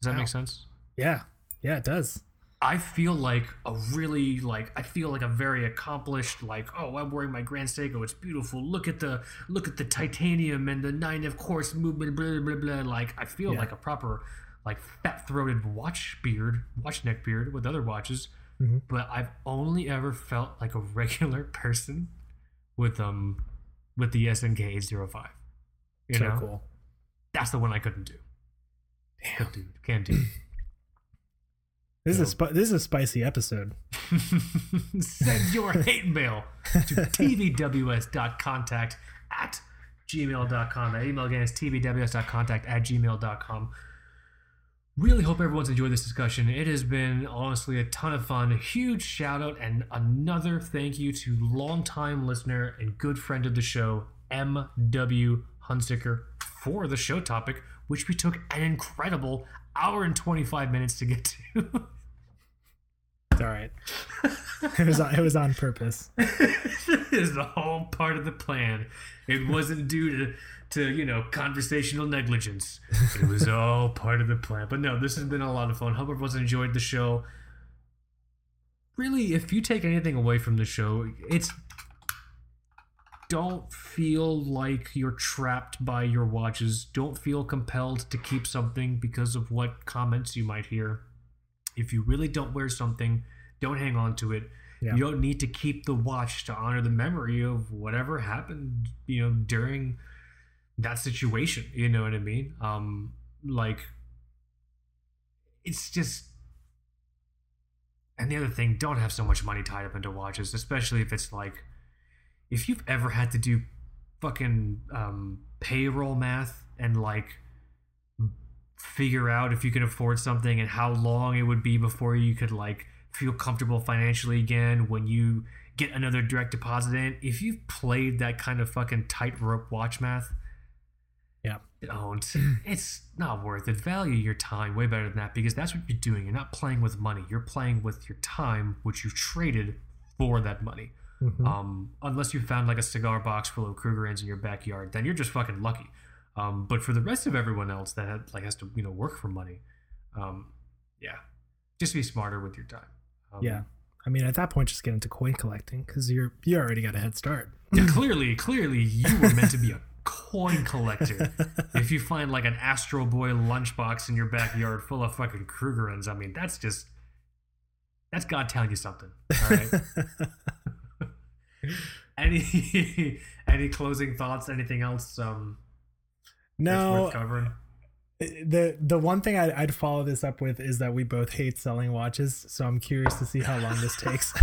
S2: Does that
S1: Wow.
S2: make sense?
S1: Yeah, yeah, it does.
S2: I feel like a really like I feel like a very accomplished like oh I'm wearing my Grand Seiko it's beautiful look at the look at the titanium and the 9F quartz movement blah blah blah like I feel
S1: Yeah.
S2: like a proper like fat throated watch beard watch neck beard with other watches
S1: Mhm.
S2: but I've only ever felt like a regular person with um with the SNK 805 you
S1: so
S2: know
S1: cool.
S2: that's the one I couldn't do
S1: Damn.
S2: couldn't do can't do
S1: This is a
S2: So-
S1: this is a spicy episode.
S2: Send your hate mail to tbws.contact at gmail.com. That email again is tbws.contact at gmail.com. Really hope everyone's enjoyed this discussion. It has been honestly a ton of fun. A huge shout out and another thank you to longtime listener and good friend of the show, M.W. Hunziker, for the show topic, which we took an incredible hour and 25 minutes to get to.
S1: It's all right. it was on, it was on purpose.
S2: it is all part of the plan. It wasn't due to, to you know conversational negligence. It was all part of the plan. But no, this has been a lot of fun. Hope everyone's enjoyed the show. Really, if you take anything away from the show, it's don't feel like you're trapped by your watches. Don't feel compelled to keep something because of what comments you might hear. If you really don't wear something, don't hang on to it.
S1: Yeah.
S2: You don't need to keep the watch to honor the memory of whatever happened, you know, during that situation. You know what I mean? Um, like, it's just. And the other thing, don't have so much money tied up into watches, especially if it's like, if you've ever had to do fucking um, payroll math and like figure out if you can afford something and how long it would be before you could like feel comfortable financially again when you get another direct deposit in. If you've played that kind of fucking tightrope watch math,
S1: Yeah.
S2: don't. It's not worth it. Value your time way better than that because that's what you're doing. You're not playing with money. You're playing with your time, which you've traded for that money.
S1: Mhm.
S2: Um, unless you found like a cigar box full of Krugerrands in your backyard, then you're just fucking lucky. Um, but for the rest of everyone else that had, like has to you know work for money, um, yeah, just be smarter with your time. Um,
S1: yeah. I mean, at that point, just get into coin collecting because you're you already got a head start.
S2: yeah, clearly, clearly, you were meant to be a coin collector. if you find like an Astro Boy lunchbox in your backyard full of fucking Krugerrands, I mean, that's just that's God telling you something. All right. any any closing thoughts? Anything else? Um,
S1: no,
S2: worth covering.
S1: the the one thing I'd, I'd follow this up with is that we both hate selling watches, so I'm curious to see how long this takes.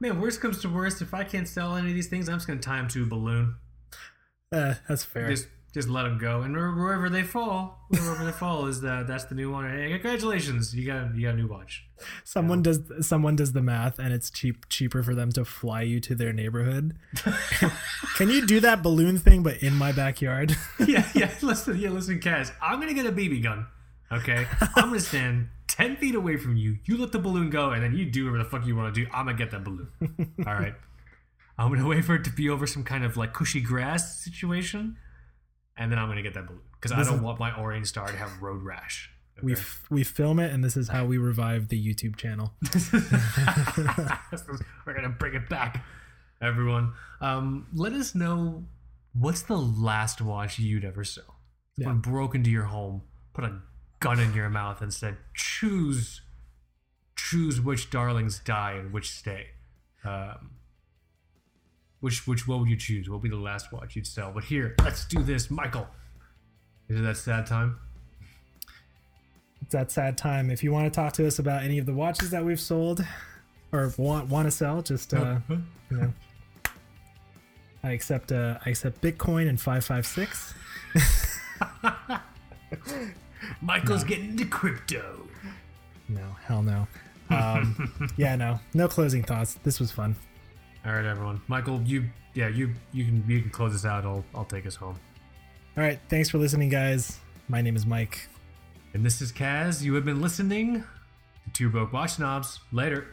S2: Man, worst comes to worst, if I can't sell any of these things, I'm just gonna tie them to a balloon.
S1: uh, that's fair.
S2: Just just let them go, and wherever they fall, wherever they fall is that that's the new one. Hey, congratulations, you got you got a new watch.
S1: someone does someone does the math, and it's cheap cheaper for them to fly you to their neighborhood. Can you do that balloon thing, but in my backyard?
S2: yeah, yeah. Listen, yeah, listen, Kaz. I'm gonna get a BB gun. Okay, I'm gonna stand ten feet away from you. You let the balloon go, and then you do whatever the fuck you want to do. I'm gonna get that balloon. All right. I'm gonna wait for it to be over some kind of like cushy grass situation, and then I'm gonna get that balloon because I don't
S1: is-
S2: want my Orient Star to have road rash.
S1: We f- we film it, and this is how we revive the YouTube channel.
S2: We're gonna bring it back, everyone. Um, let us know What's the last watch you'd ever sell?
S1: Yeah.
S2: Someone broke into your home, put a gun in your mouth, and said, "Choose, choose which darlings die and which stay." Um, which which what would you choose? What would be the last watch you'd sell? But here, let's do this, Michael. Is it that sad time?
S1: It's that sad time. If you want to talk to us about any of the watches that we've sold or want want to sell, just uh, you know, I accept uh, I accept Bitcoin and five five six.
S2: Michael's getting into crypto.
S1: No, hell no. Um, yeah, no, no closing thoughts. This was fun.
S2: All right, everyone. Michael, you yeah you you can you can close this out. I'll I'll take us home.
S1: All right, thanks for listening, guys. My name is Mike.
S2: And this is Kaz. You have been listening to Two Broke Watch Snobs. Later.